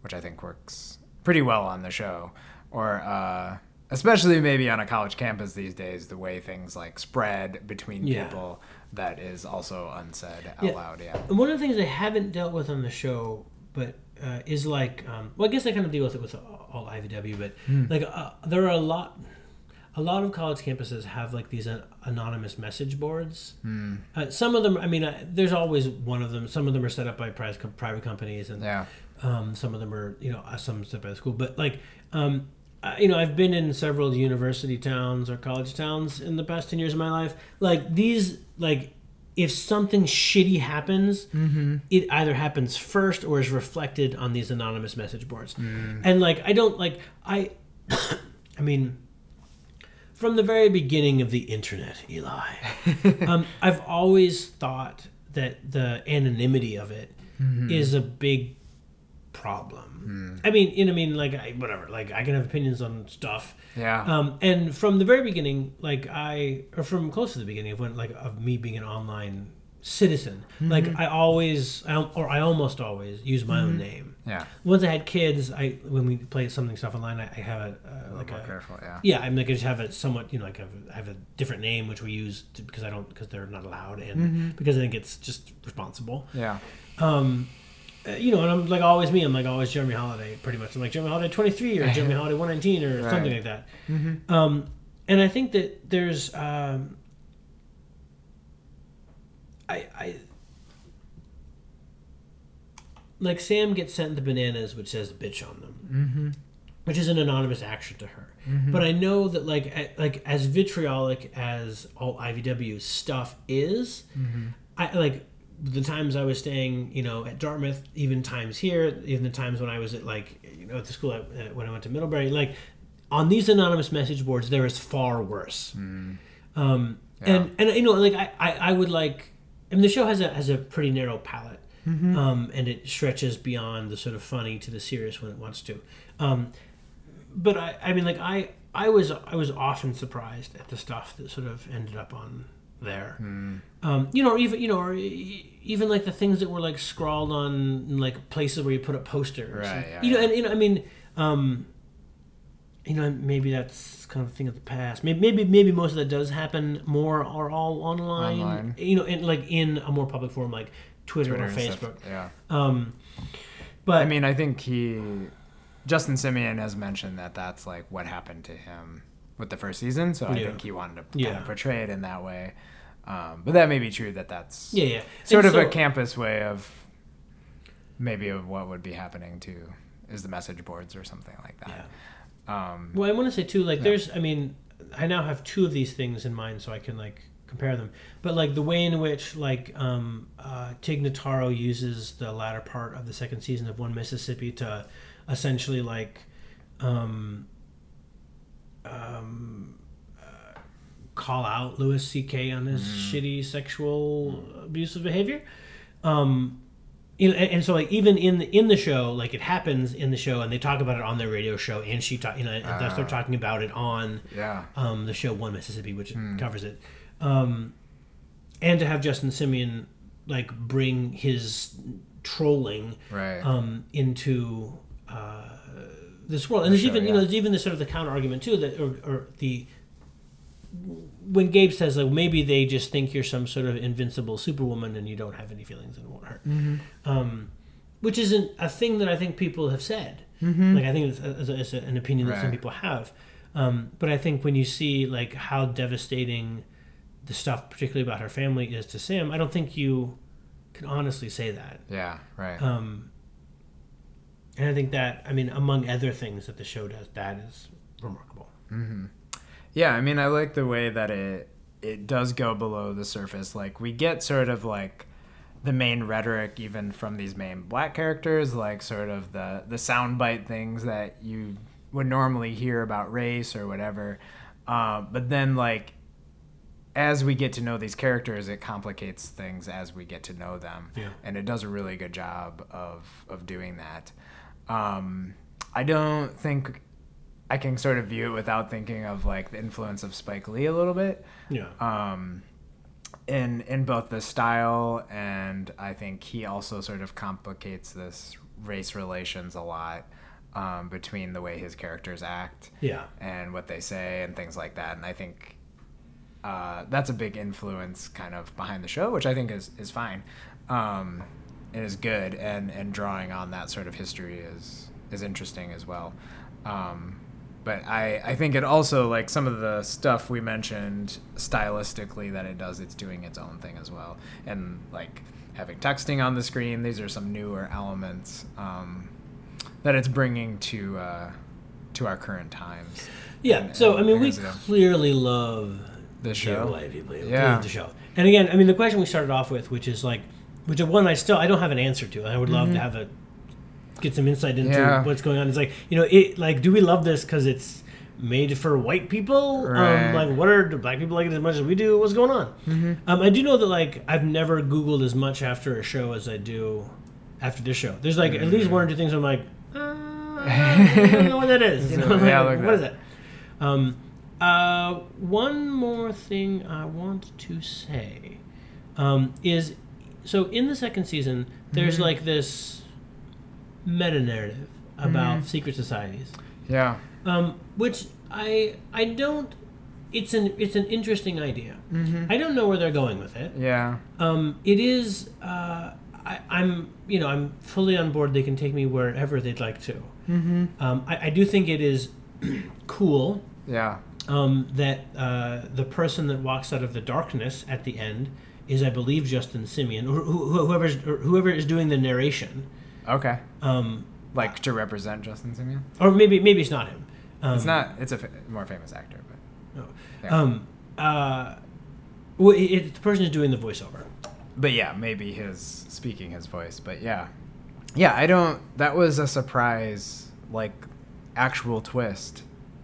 which I think works pretty well on the show, or uh, especially maybe on a college campus these days, the way things like spread between Yeah. people that is also unsaid out loud. Yeah. And one of the things I haven't dealt with on the show, but uh, is like, um, well, I guess I kind of deal with it with all IVW, but like, uh, there are a lot, a lot of college campuses have like these uh, anonymous message boards. Uh, some of them, I mean, uh, there's always one of them. Some of them are set up by private com- private companies, and Yeah. um, some of them are, you know, uh, some set by the school. But like, um, you know, I've been in several university towns or college towns in the past ten years of my life. Like these, like, if something shitty happens, it either happens first or is reflected on these anonymous message boards. And like, I don't like, I, <coughs> I mean. From the very beginning of the internet, Eli, <laughs> um, I've always thought that the anonymity of it is a big problem. I mean, you know, I mean, like, I, whatever. Like, I can have opinions on stuff. Yeah. Um, and from the very beginning, like I, or from close to the beginning of when, like, of me being an online citizen, like I always, I, or I almost always use my own name. Yeah. Once I had kids, I when we play something stuff online, I, I have a uh, like More a careful. Yeah. yeah, I'm like I just have a somewhat you know like I have, a different name which we use to, because I don't because they're not allowed and because I think it's just responsible Yeah. um, uh, you know, and I'm like always me. I'm like always Jeremy Holiday, pretty much. I'm like Jeremy Holiday 23 or <laughs> Jeremy Holiday 119 or Right. something like that. Um, and I think that there's, um, I, I, like Sam gets sent the bananas, which says "bitch" on them, mm-hmm. which is an anonymous action to her. But I know that like like as vitriolic as all IVW stuff is, I like the times I was staying, you know, at Dartmouth, even times here, even the times when I was at like, you know, at the school I, uh, when I went to Middlebury, like on these anonymous message boards, there is far worse. Um, and and you know, like I, I, I would like, I mean, the show has a has a pretty narrow palette, um, and it stretches beyond the sort of funny to the serious when it wants to. Um, but I, I mean, like I, I was, I was often surprised at the stuff that sort of ended up on there. Um, you know, or even you know, or even like the things that were like scrawled on like places where you put up posters. Right, and- yeah, you know, yeah. and you know, I mean, um, you know, maybe that's kind of a thing of the past. Maybe, maybe, maybe most of that does happen more are all online. Online. You know, in like in a more public forum like Twitter, Twitter or Facebook. Yeah. Um, but I mean, I think he, Justin Simien has mentioned that that's like what happened to him with the first season. So I Yeah. think he wanted to kind Yeah. of portray it in that way. Um, but that may be true that that's yeah, yeah, sort And of a campus way of maybe of what would be happening to is the message boards or something like Yeah. that. Um, Well, I want to say too, like, there's, I mean, I now have two of these things in mind, so I can like compare them. But like the way in which like um, uh, Tig Notaro uses the latter part of the second season of One Mississippi to essentially like um, um, uh, call out Louis C.K. on his shitty sexual abusive behavior. Um, you know, and, and so like even in the, in the show, like it happens in the show, and they talk about it on their radio show, and she talk, you know, and thus they're talking about it on yeah. um, the show One Mississippi, which covers it, um, and to have Justin Simien like bring his trolling Right. um, into uh, this world, and there's show, even you know there's even the sort of the counter argument too that or, or the when Gabe says like maybe they just think you're some sort of invincible superwoman and you don't have any feelings and it won't hurt, um, which isn't a thing that I think people have said. Like I think it's, it's, it's an opinion that some people have, um, but I think when you see like how devastating the stuff, particularly about her family, is to Sam, I don't think you can honestly say that. yeah. Right. Um, and I think that, I mean, among other things that the show does, that is remarkable. Yeah, I mean, I like the way that it it does go below the surface. Like we get sort of like the main rhetoric even from these main black characters, like sort of the the soundbite things that you would normally hear about race or whatever. Uh, but then like as we get to know these characters, it complicates things as we get to know them, Yeah. and it does a really good job of of doing that. Um, I don't think I can sort of view it without thinking of like the influence of Spike Lee a little bit Yeah. um, in in both the style and I think he also sort of complicates this race relations a lot um, between the way his characters act yeah. and what they say and things like that. And I think uh, that's a big influence kind of behind the show, which I think is is fine um, and is good. And and drawing on that sort of history is is interesting as well. Um, but I, I think it also like some of the stuff we mentioned stylistically that it does it's doing its own thing as well and like having texting on the screen these are some newer elements um, that it's bringing to uh, to our current times Yeah. And- So I mean, we it clearly love The show? gay white people. Yeah. the show. And again, I mean, the question we started off with, which is like, which is one I still I don't have an answer to. I would love to have a get some insight into Mm-hmm. Yeah. what's going on. It's like you know, it like, do we love this because it's made for white people? Right. Um, like, what are do black people like it as much as we do? What's going on? Mm-hmm. Um, I do know that like I've never Googled as much after a show as I do after this show. There's like at least one or two things I'm like, uh, I don't <laughs> know what that is. You know, Yeah, like, like what is that. it? Um, uh, one more thing I want to say um, is so in the second season, there's Mm-hmm. like this meta narrative about secret societies, yeah um, which I I don't. It's an it's an interesting idea. I don't know where they're going with it. yeah Um, it is. Uh, I, I'm you know I'm fully on board. They can take me wherever they'd like to. mm-hmm. Um, I, I do think it is <clears throat> cool yeah um, that uh, the person that walks out of the darkness at the end is, I believe, Justin Simien, or who- whoever's or whoever is doing the narration, okay um, like to represent Justin Simien or maybe maybe it's not him. Um, it's not it's a fa- more famous actor but no. yeah. Um, uh, well, it, it, the person is doing the voiceover. but yeah, maybe his speaking his voice. But yeah, yeah, I don't. That was a surprise, like actual twist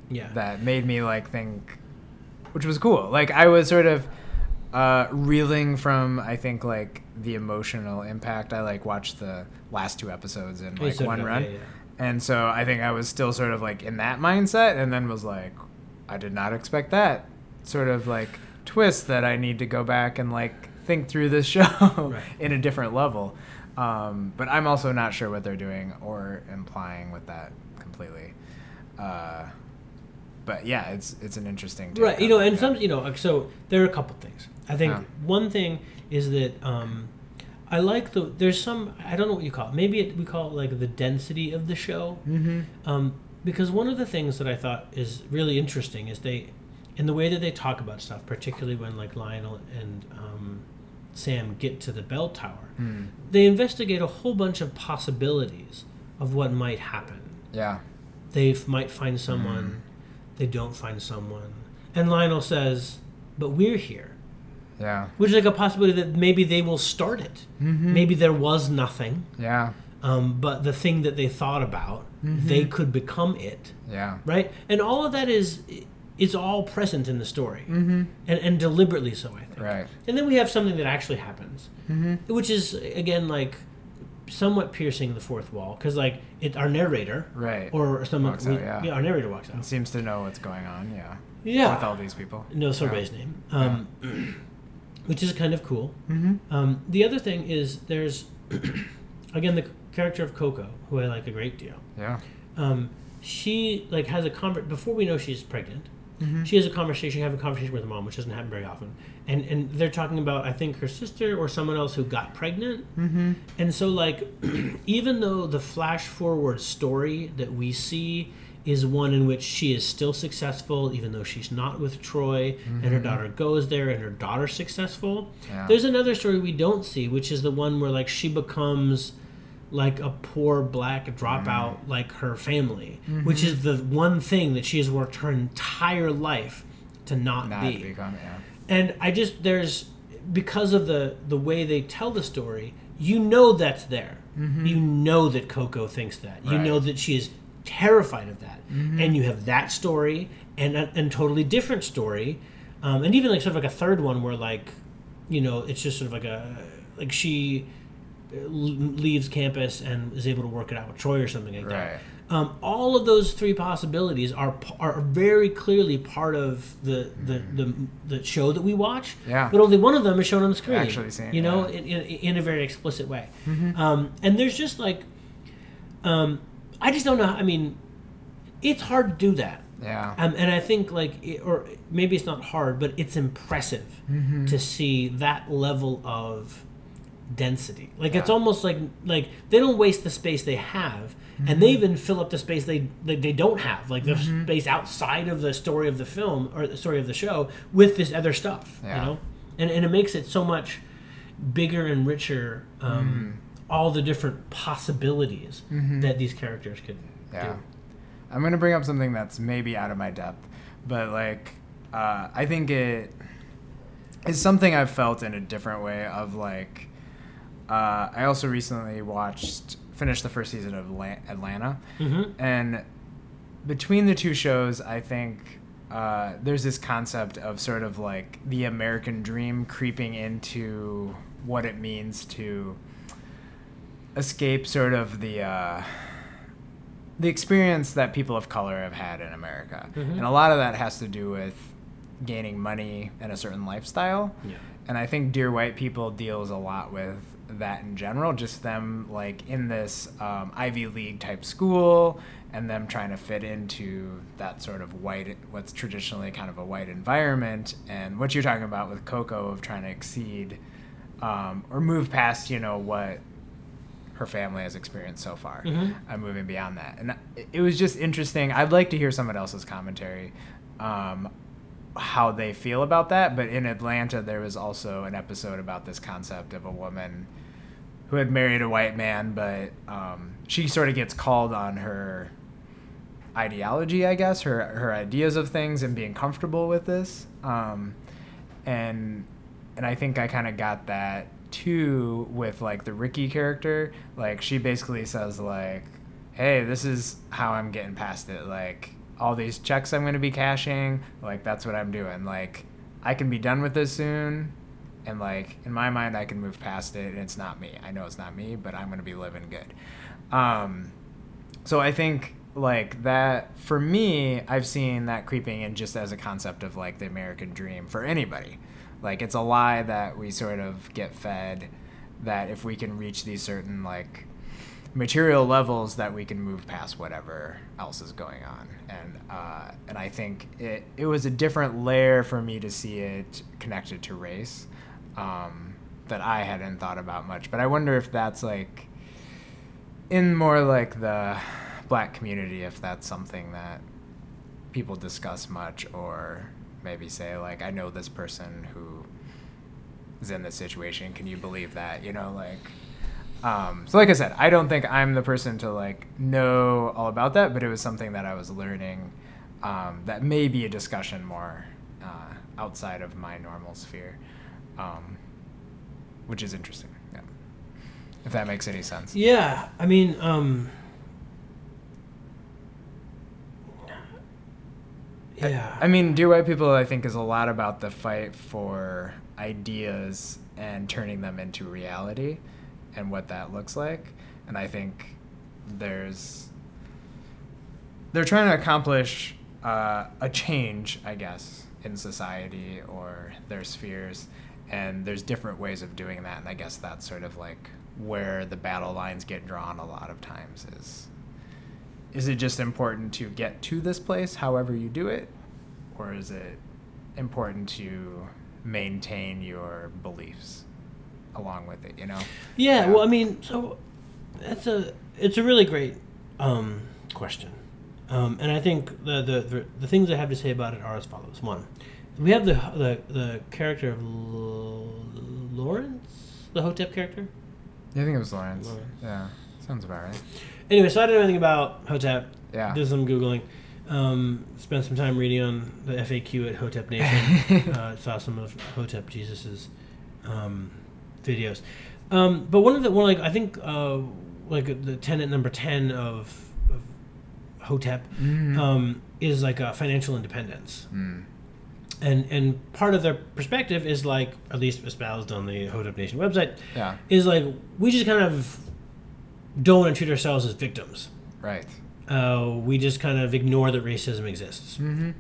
Yeah. that made me like think, which was cool. Like I was sort of uh, reeling from I think like the emotional impact. I like watched the last two episodes in like one run, yeah, yeah. and so I think I was still sort of like in that mindset, and then was like, I did not expect that sort of like twist that I need to go back and like think through this <laughs> show Right. in a different level. Um, but I'm also not sure what they're doing or implying with that completely. Uh, but yeah, it's it's an interesting right you know and some you know so there are a couple things i think Yeah. one thing is that um i like the there's some i don't know what you call it maybe it, we call it like the density of the show Mhm. um because one of the things that i thought is really interesting is they in the way that they talk about stuff particularly when like lionel and um, sam get to the bell tower Hmm. they investigate a whole bunch of possibilities of what might happen Yeah. they f- might find someone, they don't find someone. And Lionel says, but we're here. Yeah. Which is like a possibility that maybe they will start it. Mm-hmm. Maybe there was nothing, Yeah. um, but the thing that they thought about, they could become it, Yeah. right? And all of that is, it's all present in the story, Mm-hmm. and, and deliberately so, I think. Right. And then we have something that actually happens, Mm-hmm. which is again like somewhat piercing the fourth wall because like it our narrator Right. or someone Walks we- out, yeah. our narrator walks out. seems to know what's going on. Yeah. Yeah. With all these people. no Sorbet's Yeah. name, um, <clears throat> which is kind of cool. Mm-hmm. Um, the other thing is there's <clears throat> again the character of Coco, who I like a great deal. Yeah. Um, she like has a conver- before we know she's pregnant. Mm-hmm. She has a conversation, have a conversation with her mom, which doesn't happen very often, and and they're talking about I think her sister or someone else who got pregnant, Mm-hmm. and so like <clears throat> even though the flash forward story that we see is one in which she is still successful, even though she's not with Troy, and her mm-hmm. daughter goes there, and her daughter's successful. Yeah. There's another story we don't see, which is the one where like she becomes like a poor black dropout mm. like her family, which mm-hmm. is the one thing that she has worked her entire life to not, Not be. become. Yeah. And I just there's because of the the way they tell the story, you know that's there. Mm-hmm. You know that Coco thinks that. You know that she is terrified of that. Mm-hmm. And you have that story and a and totally different story um, and even like sort of like a third one where like, you know, it's just sort of like a like she uh, leaves campus and is able to work it out with Troy or something like that. Um, all of those three possibilities are are very clearly part of the the, the, the show that we watch. Yeah. But only one of them is shown on the screen. Actually seen, you know, yeah. in, in, in a very explicit way. Um, and there's just like, um, I just don't know. I mean, it's hard to do that. Yeah. Um, and I think like, it, or maybe it's not hard, but it's impressive Mm-hmm. to see that level of density. Like it's almost like like they don't waste the space they have, Mm-hmm. and they even fill up the space they they, they don't have, like the space outside of the story of the film or the story of the show with this other stuff. Yeah. You know, and and it makes it so much bigger and richer. Um, Mm-hmm. All the different possibilities that these characters could Yeah. do. I'm gonna bring up something that's maybe out of my depth, but like, uh, I think it is something I've felt in a different way. Of like, uh, I also recently watched, finished the first season of La- Atlanta, Mhm. and between the two shows, I think. Uh, there's this concept of sort of like the American dream creeping into what it means to escape sort of the uh, the experience that people of color have had in America, Mhm. and a lot of that has to do with gaining money and a certain lifestyle. Yeah. And I think Dear White People deals a lot with that in general, just them like in this um, Ivy League type school and them trying to fit into that sort of white, what's traditionally kind of a white environment. And what you're talking about with Coco of trying to exceed um, or move past, you know, what her family has experienced so far. Mhm. I'm moving beyond that. And it- it was just interesting. I'd like to hear someone else's commentary. Um, how they feel about that. But in Atlanta, there was also an episode about this concept of a woman who had married a white man, but um, she sort of gets called on her ideology, I guess, her her ideas of things and being comfortable with this. Um, and and I think I kind of got that too with like the Rikki character. Like she basically says like, "Hey, this is how I'm getting past it. Like all these checks I'm going to be cashing, like that's what I'm doing. Like I can be done with this soon." And like in my mind, I can move past it, and it's not me. I know it's not me, but I'm gonna be living good. Um, so I think like that for me, I've seen that creeping in just as a concept of like the American dream for anybody. Like it's a lie that we sort of get fed that if we can reach these certain like material levels that we can move past whatever else is going on and uh, and I think it it was a different layer for me to see it connected to race um, that I hadn't thought about much. But I wonder if that's like in more like the black community if that's something that people discuss much or maybe say like I know this person who is in this situation. Can you believe that? You know like um, so like I said I don't think I'm the person to like know all about that but it was something that I was learning um, that may be a discussion more uh, outside of my normal sphere um, which is interesting yeah if that makes any sense Yeah, I mean, um, yeah. I mean, Dear White People, I think, is a lot about the fight for ideas and turning them into reality and what that looks like. And I think there's. They're trying to accomplish uh, a change, I guess, in society or their spheres. And there's different ways of doing that. And I guess that's sort of like where the battle lines get drawn a lot of times is is it just important to get to this place however you do it or is it important to maintain your beliefs along with it you know Yeah, Yeah. well, I mean, so that's a it's a really great um, question, um, and I think the, the the the things I have to say about it are as follows: one, we have the the the character of L- Lawrence, the Hotep character. Yeah, i think it was lawrence, Lawrence. yeah sounds about right Anyway, so I didn't know anything about Hotep. Yeah. Did some googling. Um, spent some time reading on the FAQ at Hotep Nation. <laughs> uh, saw some of Hotep Jesus's um, videos. Um, but one of the one like I think uh, like the tenant number ten of, of Hotep Mhm. um, is like financial independence. Mm. And and part of their perspective is like at least espoused on the Hotep Nation website Yeah. is like we just kind of don't want to treat ourselves as victims. Right. Uh, we just kind of ignore that racism exists. Mm-hmm.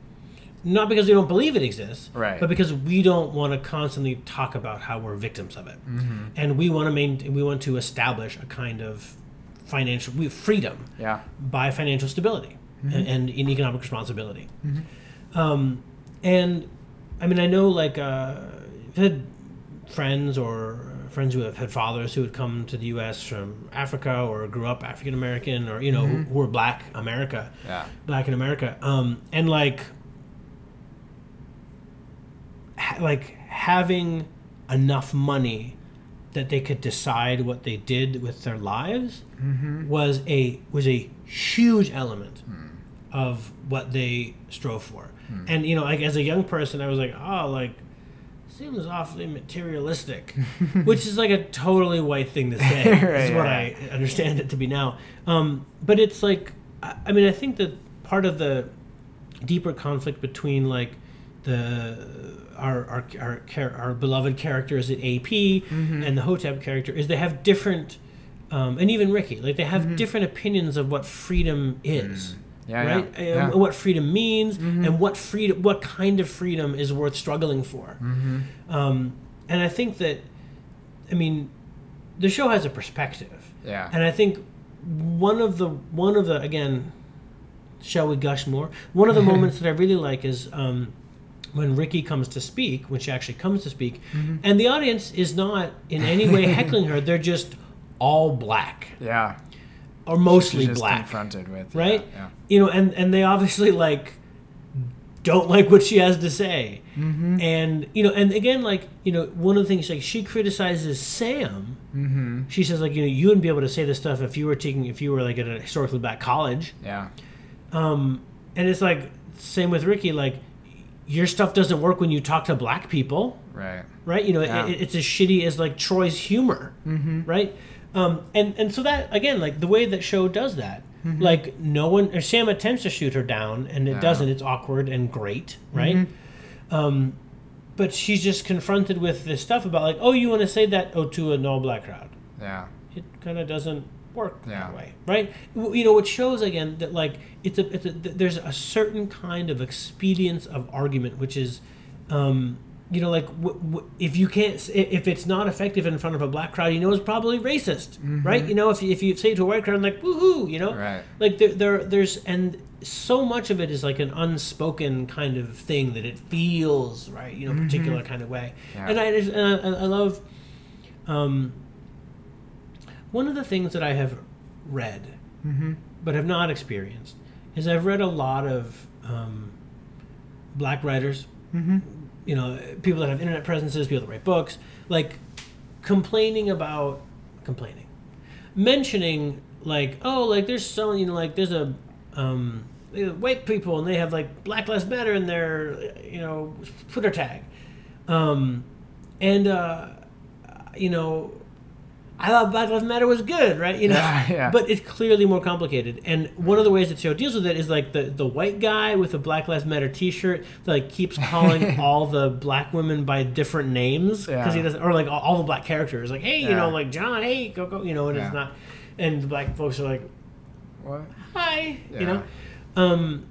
Not because we don't believe it exists, Right. but because we don't want to constantly talk about how we're victims of it, mm-hmm. and we want to maintain, we want to establish a kind of financial we, freedom Yeah. by financial stability and, and in economic responsibility. Um, and I mean, I know like uh, I've had friends or friends who have had fathers who had come to the U.S. from Africa or grew up African American or you know who were Black America, Yeah. Black in America, um, and like ha- like having enough money that they could decide what they did with their lives was a was a huge element of what they strove for. And you know, like as a young person, I was like, oh, like seems awfully materialistic, <laughs> which is like a totally white thing to say. <laughs> is what yeah. I understand it to be now. Um, but it's like, I, I mean, I think that part of the deeper conflict between like the our our our, char- our beloved characters at AP Mm-hmm. and the Hotep character is they have different, um, and even Rikki, like they have Mm-hmm. different opinions of what freedom is. Mm. Yeah, right, yeah, yeah. What freedom means, and what freedom, what kind of freedom is worth struggling for. Mm-hmm. Um, and I think that, I mean, the show has a perspective, Yeah. and I think one of the one of the again, shall we gush more? One of the <laughs> moments that I really like is um, when Rikki comes to speak, when she actually comes to speak, Mm-hmm. and the audience is not in any way heckling her; <laughs> they're just all black yeah. Or mostly black, confronted with right? Yeah. You know, and and they obviously like don't like what she has to say, Mm-hmm. and you know, and again, like you know, one of the things like she criticizes Sam. Mm-hmm. She says like you know you wouldn't be able to say this stuff if you were taking if you were like at a historically black college, Yeah. um, and it's like same with Rikki like your stuff doesn't work when you talk to black people Right. right? You know, Yeah. it, it's as shitty as like Troy's humor, mm-hmm. right? Um, and and so that again, like the way that show does that, like no one or Sam attempts to shoot her down, and it Yeah. doesn't. It's awkward and great, right? Um, but she's just confronted with this stuff about like, oh, you want to say that oh to an all black crowd? Yeah. It kind of doesn't work Yeah. that way, right? You know, it shows again that like it's a, it's a there's a certain kind of expedience of argument, which is, um, you know, like w- w- if you can't, if it's not effective in front of a black crowd, you know, it's probably racist, right? You know, if you, if you say to a white crowd, like woohoo, you know, Mm-hmm. Right. like there, there there's and so much of it is like an unspoken kind of thing that it feels right, you know, particular kind of way, Yeah. and I just, and I, I love. Um, one of the things that I have read, but have not experienced, is I've read a lot of um, black writers, you know, people that have internet presences, people that write books, like complaining about complaining, mentioning like, oh, like there's some, you know, like there's a um, white people and they have like Black Lives Matter in their, you know, Twitter tag, um, and uh, you know, I thought Black Lives Matter was good, right? You know, Yeah, <laughs> yeah. but it's clearly more complicated. And one of the ways that show deals with it is like the, the white guy with a Black Lives Matter T-shirt that like keeps calling <laughs> all the black women by different names because he doesn't, or like all, all the black characters, like hey, you Yeah. know, like John, hey, go go, you know, and Yeah. it's not, and the black folks are like What? hi, you know, um,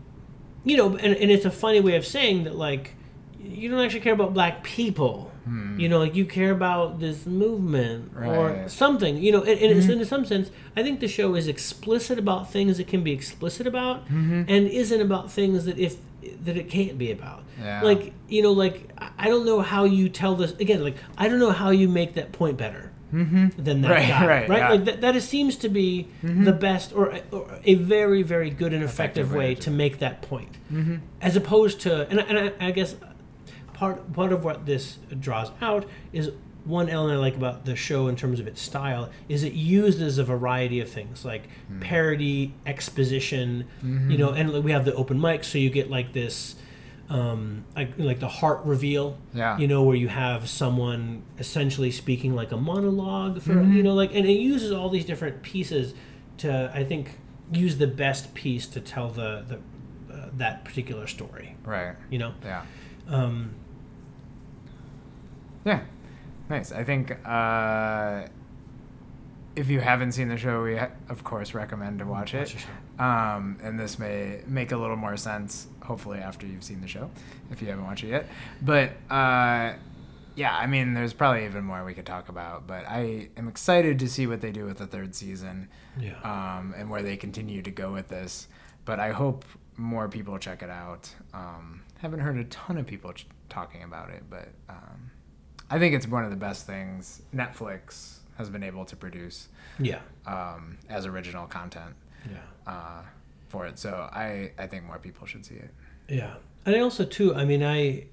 you know, and, and it's a funny way of saying that like you don't actually care about black people. You know, like you care about this movement or Hmm. Right. Mm-hmm. something. You know, and, and it's, in some sense, I think the show is explicit about things it can be explicit about, Mm-hmm. and isn't about things that if that it can't be about. Yeah. Like you know, like I- don't know how you tell this again. Like I don't know how you make that point better. Than that Mm-hmm. Right, guy, right, right? yeah. Like that, that is, seems to be the best or, or a very, very good and effective, Effective way way to to make that point, as opposed to and, and I, I guess part part of what this draws out is one element I like about the show in terms of its style is it uses a variety of things like parody, exposition, you know, and we have the open mic, so you get like this. Um, like like the heart reveal, Yeah. you know, where you have someone essentially speaking like a monologue for you know, like, and it uses all these different pieces to, I think, use the best piece to tell the the uh, that particular story. Right. You know, Yeah. Um, Yeah, nice. I think uh, if you haven't seen the show, we ha- of course recommend to watch Watch it. Um, and this may make a little more sense, hopefully, after you've seen the show, if you haven't watched it yet. But uh, yeah, I mean, there's probably even more we could talk about. But I am excited to see what they do with the third season yeah. um, and where they continue to go with this. But I hope more people check it out. Um, haven't heard a ton of people ch- talking about it, but um, I think it's one of the best things Netflix has been able to produce yeah. um, as original content Yeah. uh, for it. So I, I think more people should see it. Yeah, and I also too. I mean, I,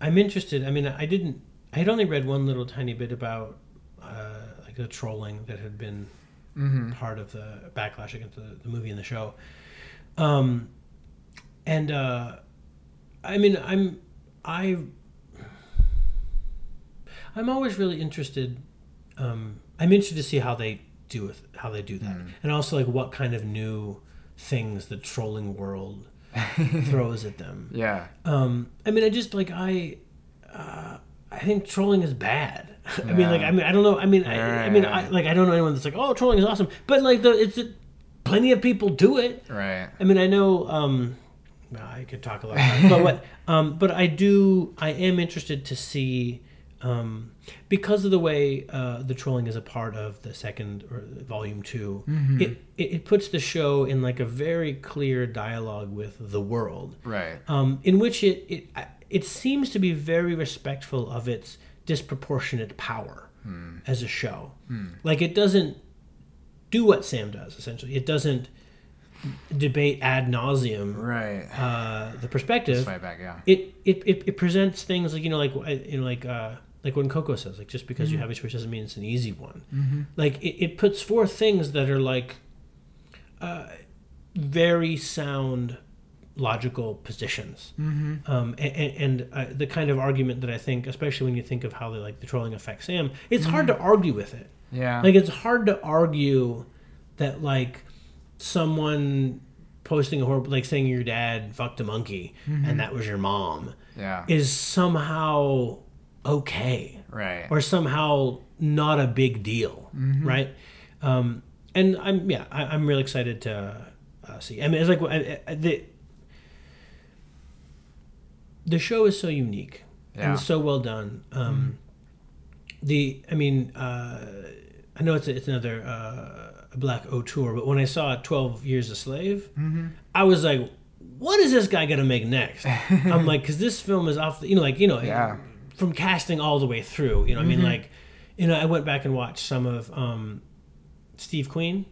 I'm interested. I mean, I didn't. I had only read one little tiny bit about uh, like the trolling that had been Mm-hmm. part of the backlash against the, the movie and the show. Um, and uh, I mean, I'm I. I'm always really interested. Um, I'm interested to see how they do with how they do that, and also like what kind of new things the trolling world <laughs> throws at them. Yeah. Um, I mean, I just like I, uh, I think trolling is bad. <laughs> I mean, like Yeah. I mean, I don't know. I mean, I, I mean, I, like I don't know anyone that's like, oh, trolling is awesome. But like the it's it, plenty of people do it. Right. I mean, I know. Um, well, I could talk a lot, about it, but what? <laughs> Um, but I do. I am interested to see. Um, because of the way uh, the trolling is a part of the second or volume 2 it, it it puts the show in like a very clear dialogue with the world, Right. um, in which it, it it seems to be very respectful of its disproportionate power as a show. Like it doesn't do what Sam does. Essentially, it doesn't debate ad nauseum Right. uh, the perspective. Fight back. Yeah. It, it it it presents things like you know like uh, you know like uh, like when Coco says like just because you have a choice doesn't mean it's an easy one. Like it, it puts forth things that are like uh, very sound logical positions. Um, and, and uh, the kind of argument that i think especially when you think of how the, like the trolling affects sam it's hard to argue with it. Yeah. like it's hard to argue that like someone posting a horrible like saying your dad fucked a monkey and that was your mom yeah. is somehow okay. Right. or somehow not a big deal right? Um and i'm yeah I, i'm really excited to uh, see. I mean it's like I, I, the the show is so unique Yeah. and so well done. Um the i mean uh i know it's it's another uh black auteur but when i saw 12 years a slave i was like what is this guy gonna make next? <laughs> I'm like because this film is off the you know like you know Yeah. From casting all the way through you know i mean like you know i went back and watched some of um steve queen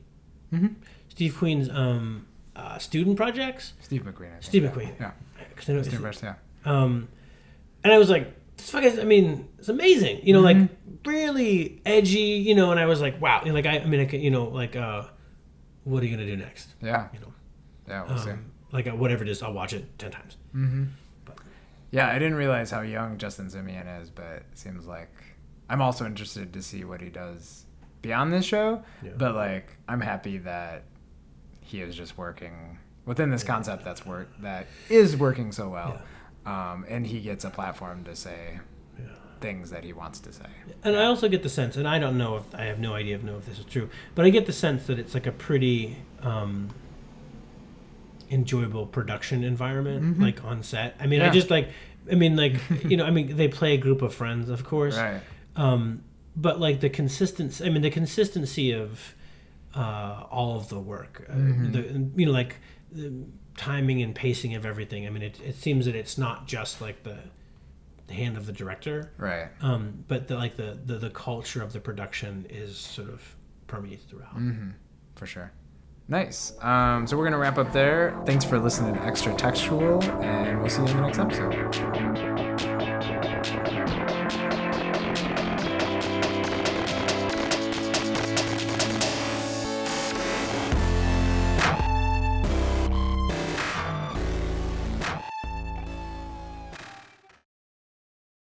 steve queen's um uh, student projects Steve McQueen. I think. steve mcqueen Yeah. 'Cause I know Steve Yeah. um, and I was like, this fucking, I mean, it's amazing, you know, like really edgy, you know, and I was like, wow, you know, like I, I mean, I can, you know, like, uh, what are you gonna do next? Yeah. You know, Yeah. We'll see. um, like uh, whatever it is, I'll watch it ten times. Yeah, I didn't realize how young Justin Simien is, but it seems like I'm also interested to see what he does beyond this show. Yeah. But like, I'm happy that he is just working within this concept that's work that is working so well, um, and he gets a platform to say things that he wants to say. And I also get the sense, and I don't know if I have no idea if know if this is true, but I get the sense that it's like a pretty um, enjoyable production environment, like on set. I mean, I just like, I mean, like <laughs> you know, I mean, they play a group of friends, of course, Right. um, but like the consistency. I mean, the consistency of uh, all of the work, uh, the you know, like the timing and pacing of everything. I mean, it, it seems that it's not just like the, the hand of the director Right. um, but the, like the, the the culture of the production is sort of permeates throughout. For sure. Nice. Um, so we're gonna wrap up there. Thanks for listening to Extra Textual, and we'll see you in the next episode.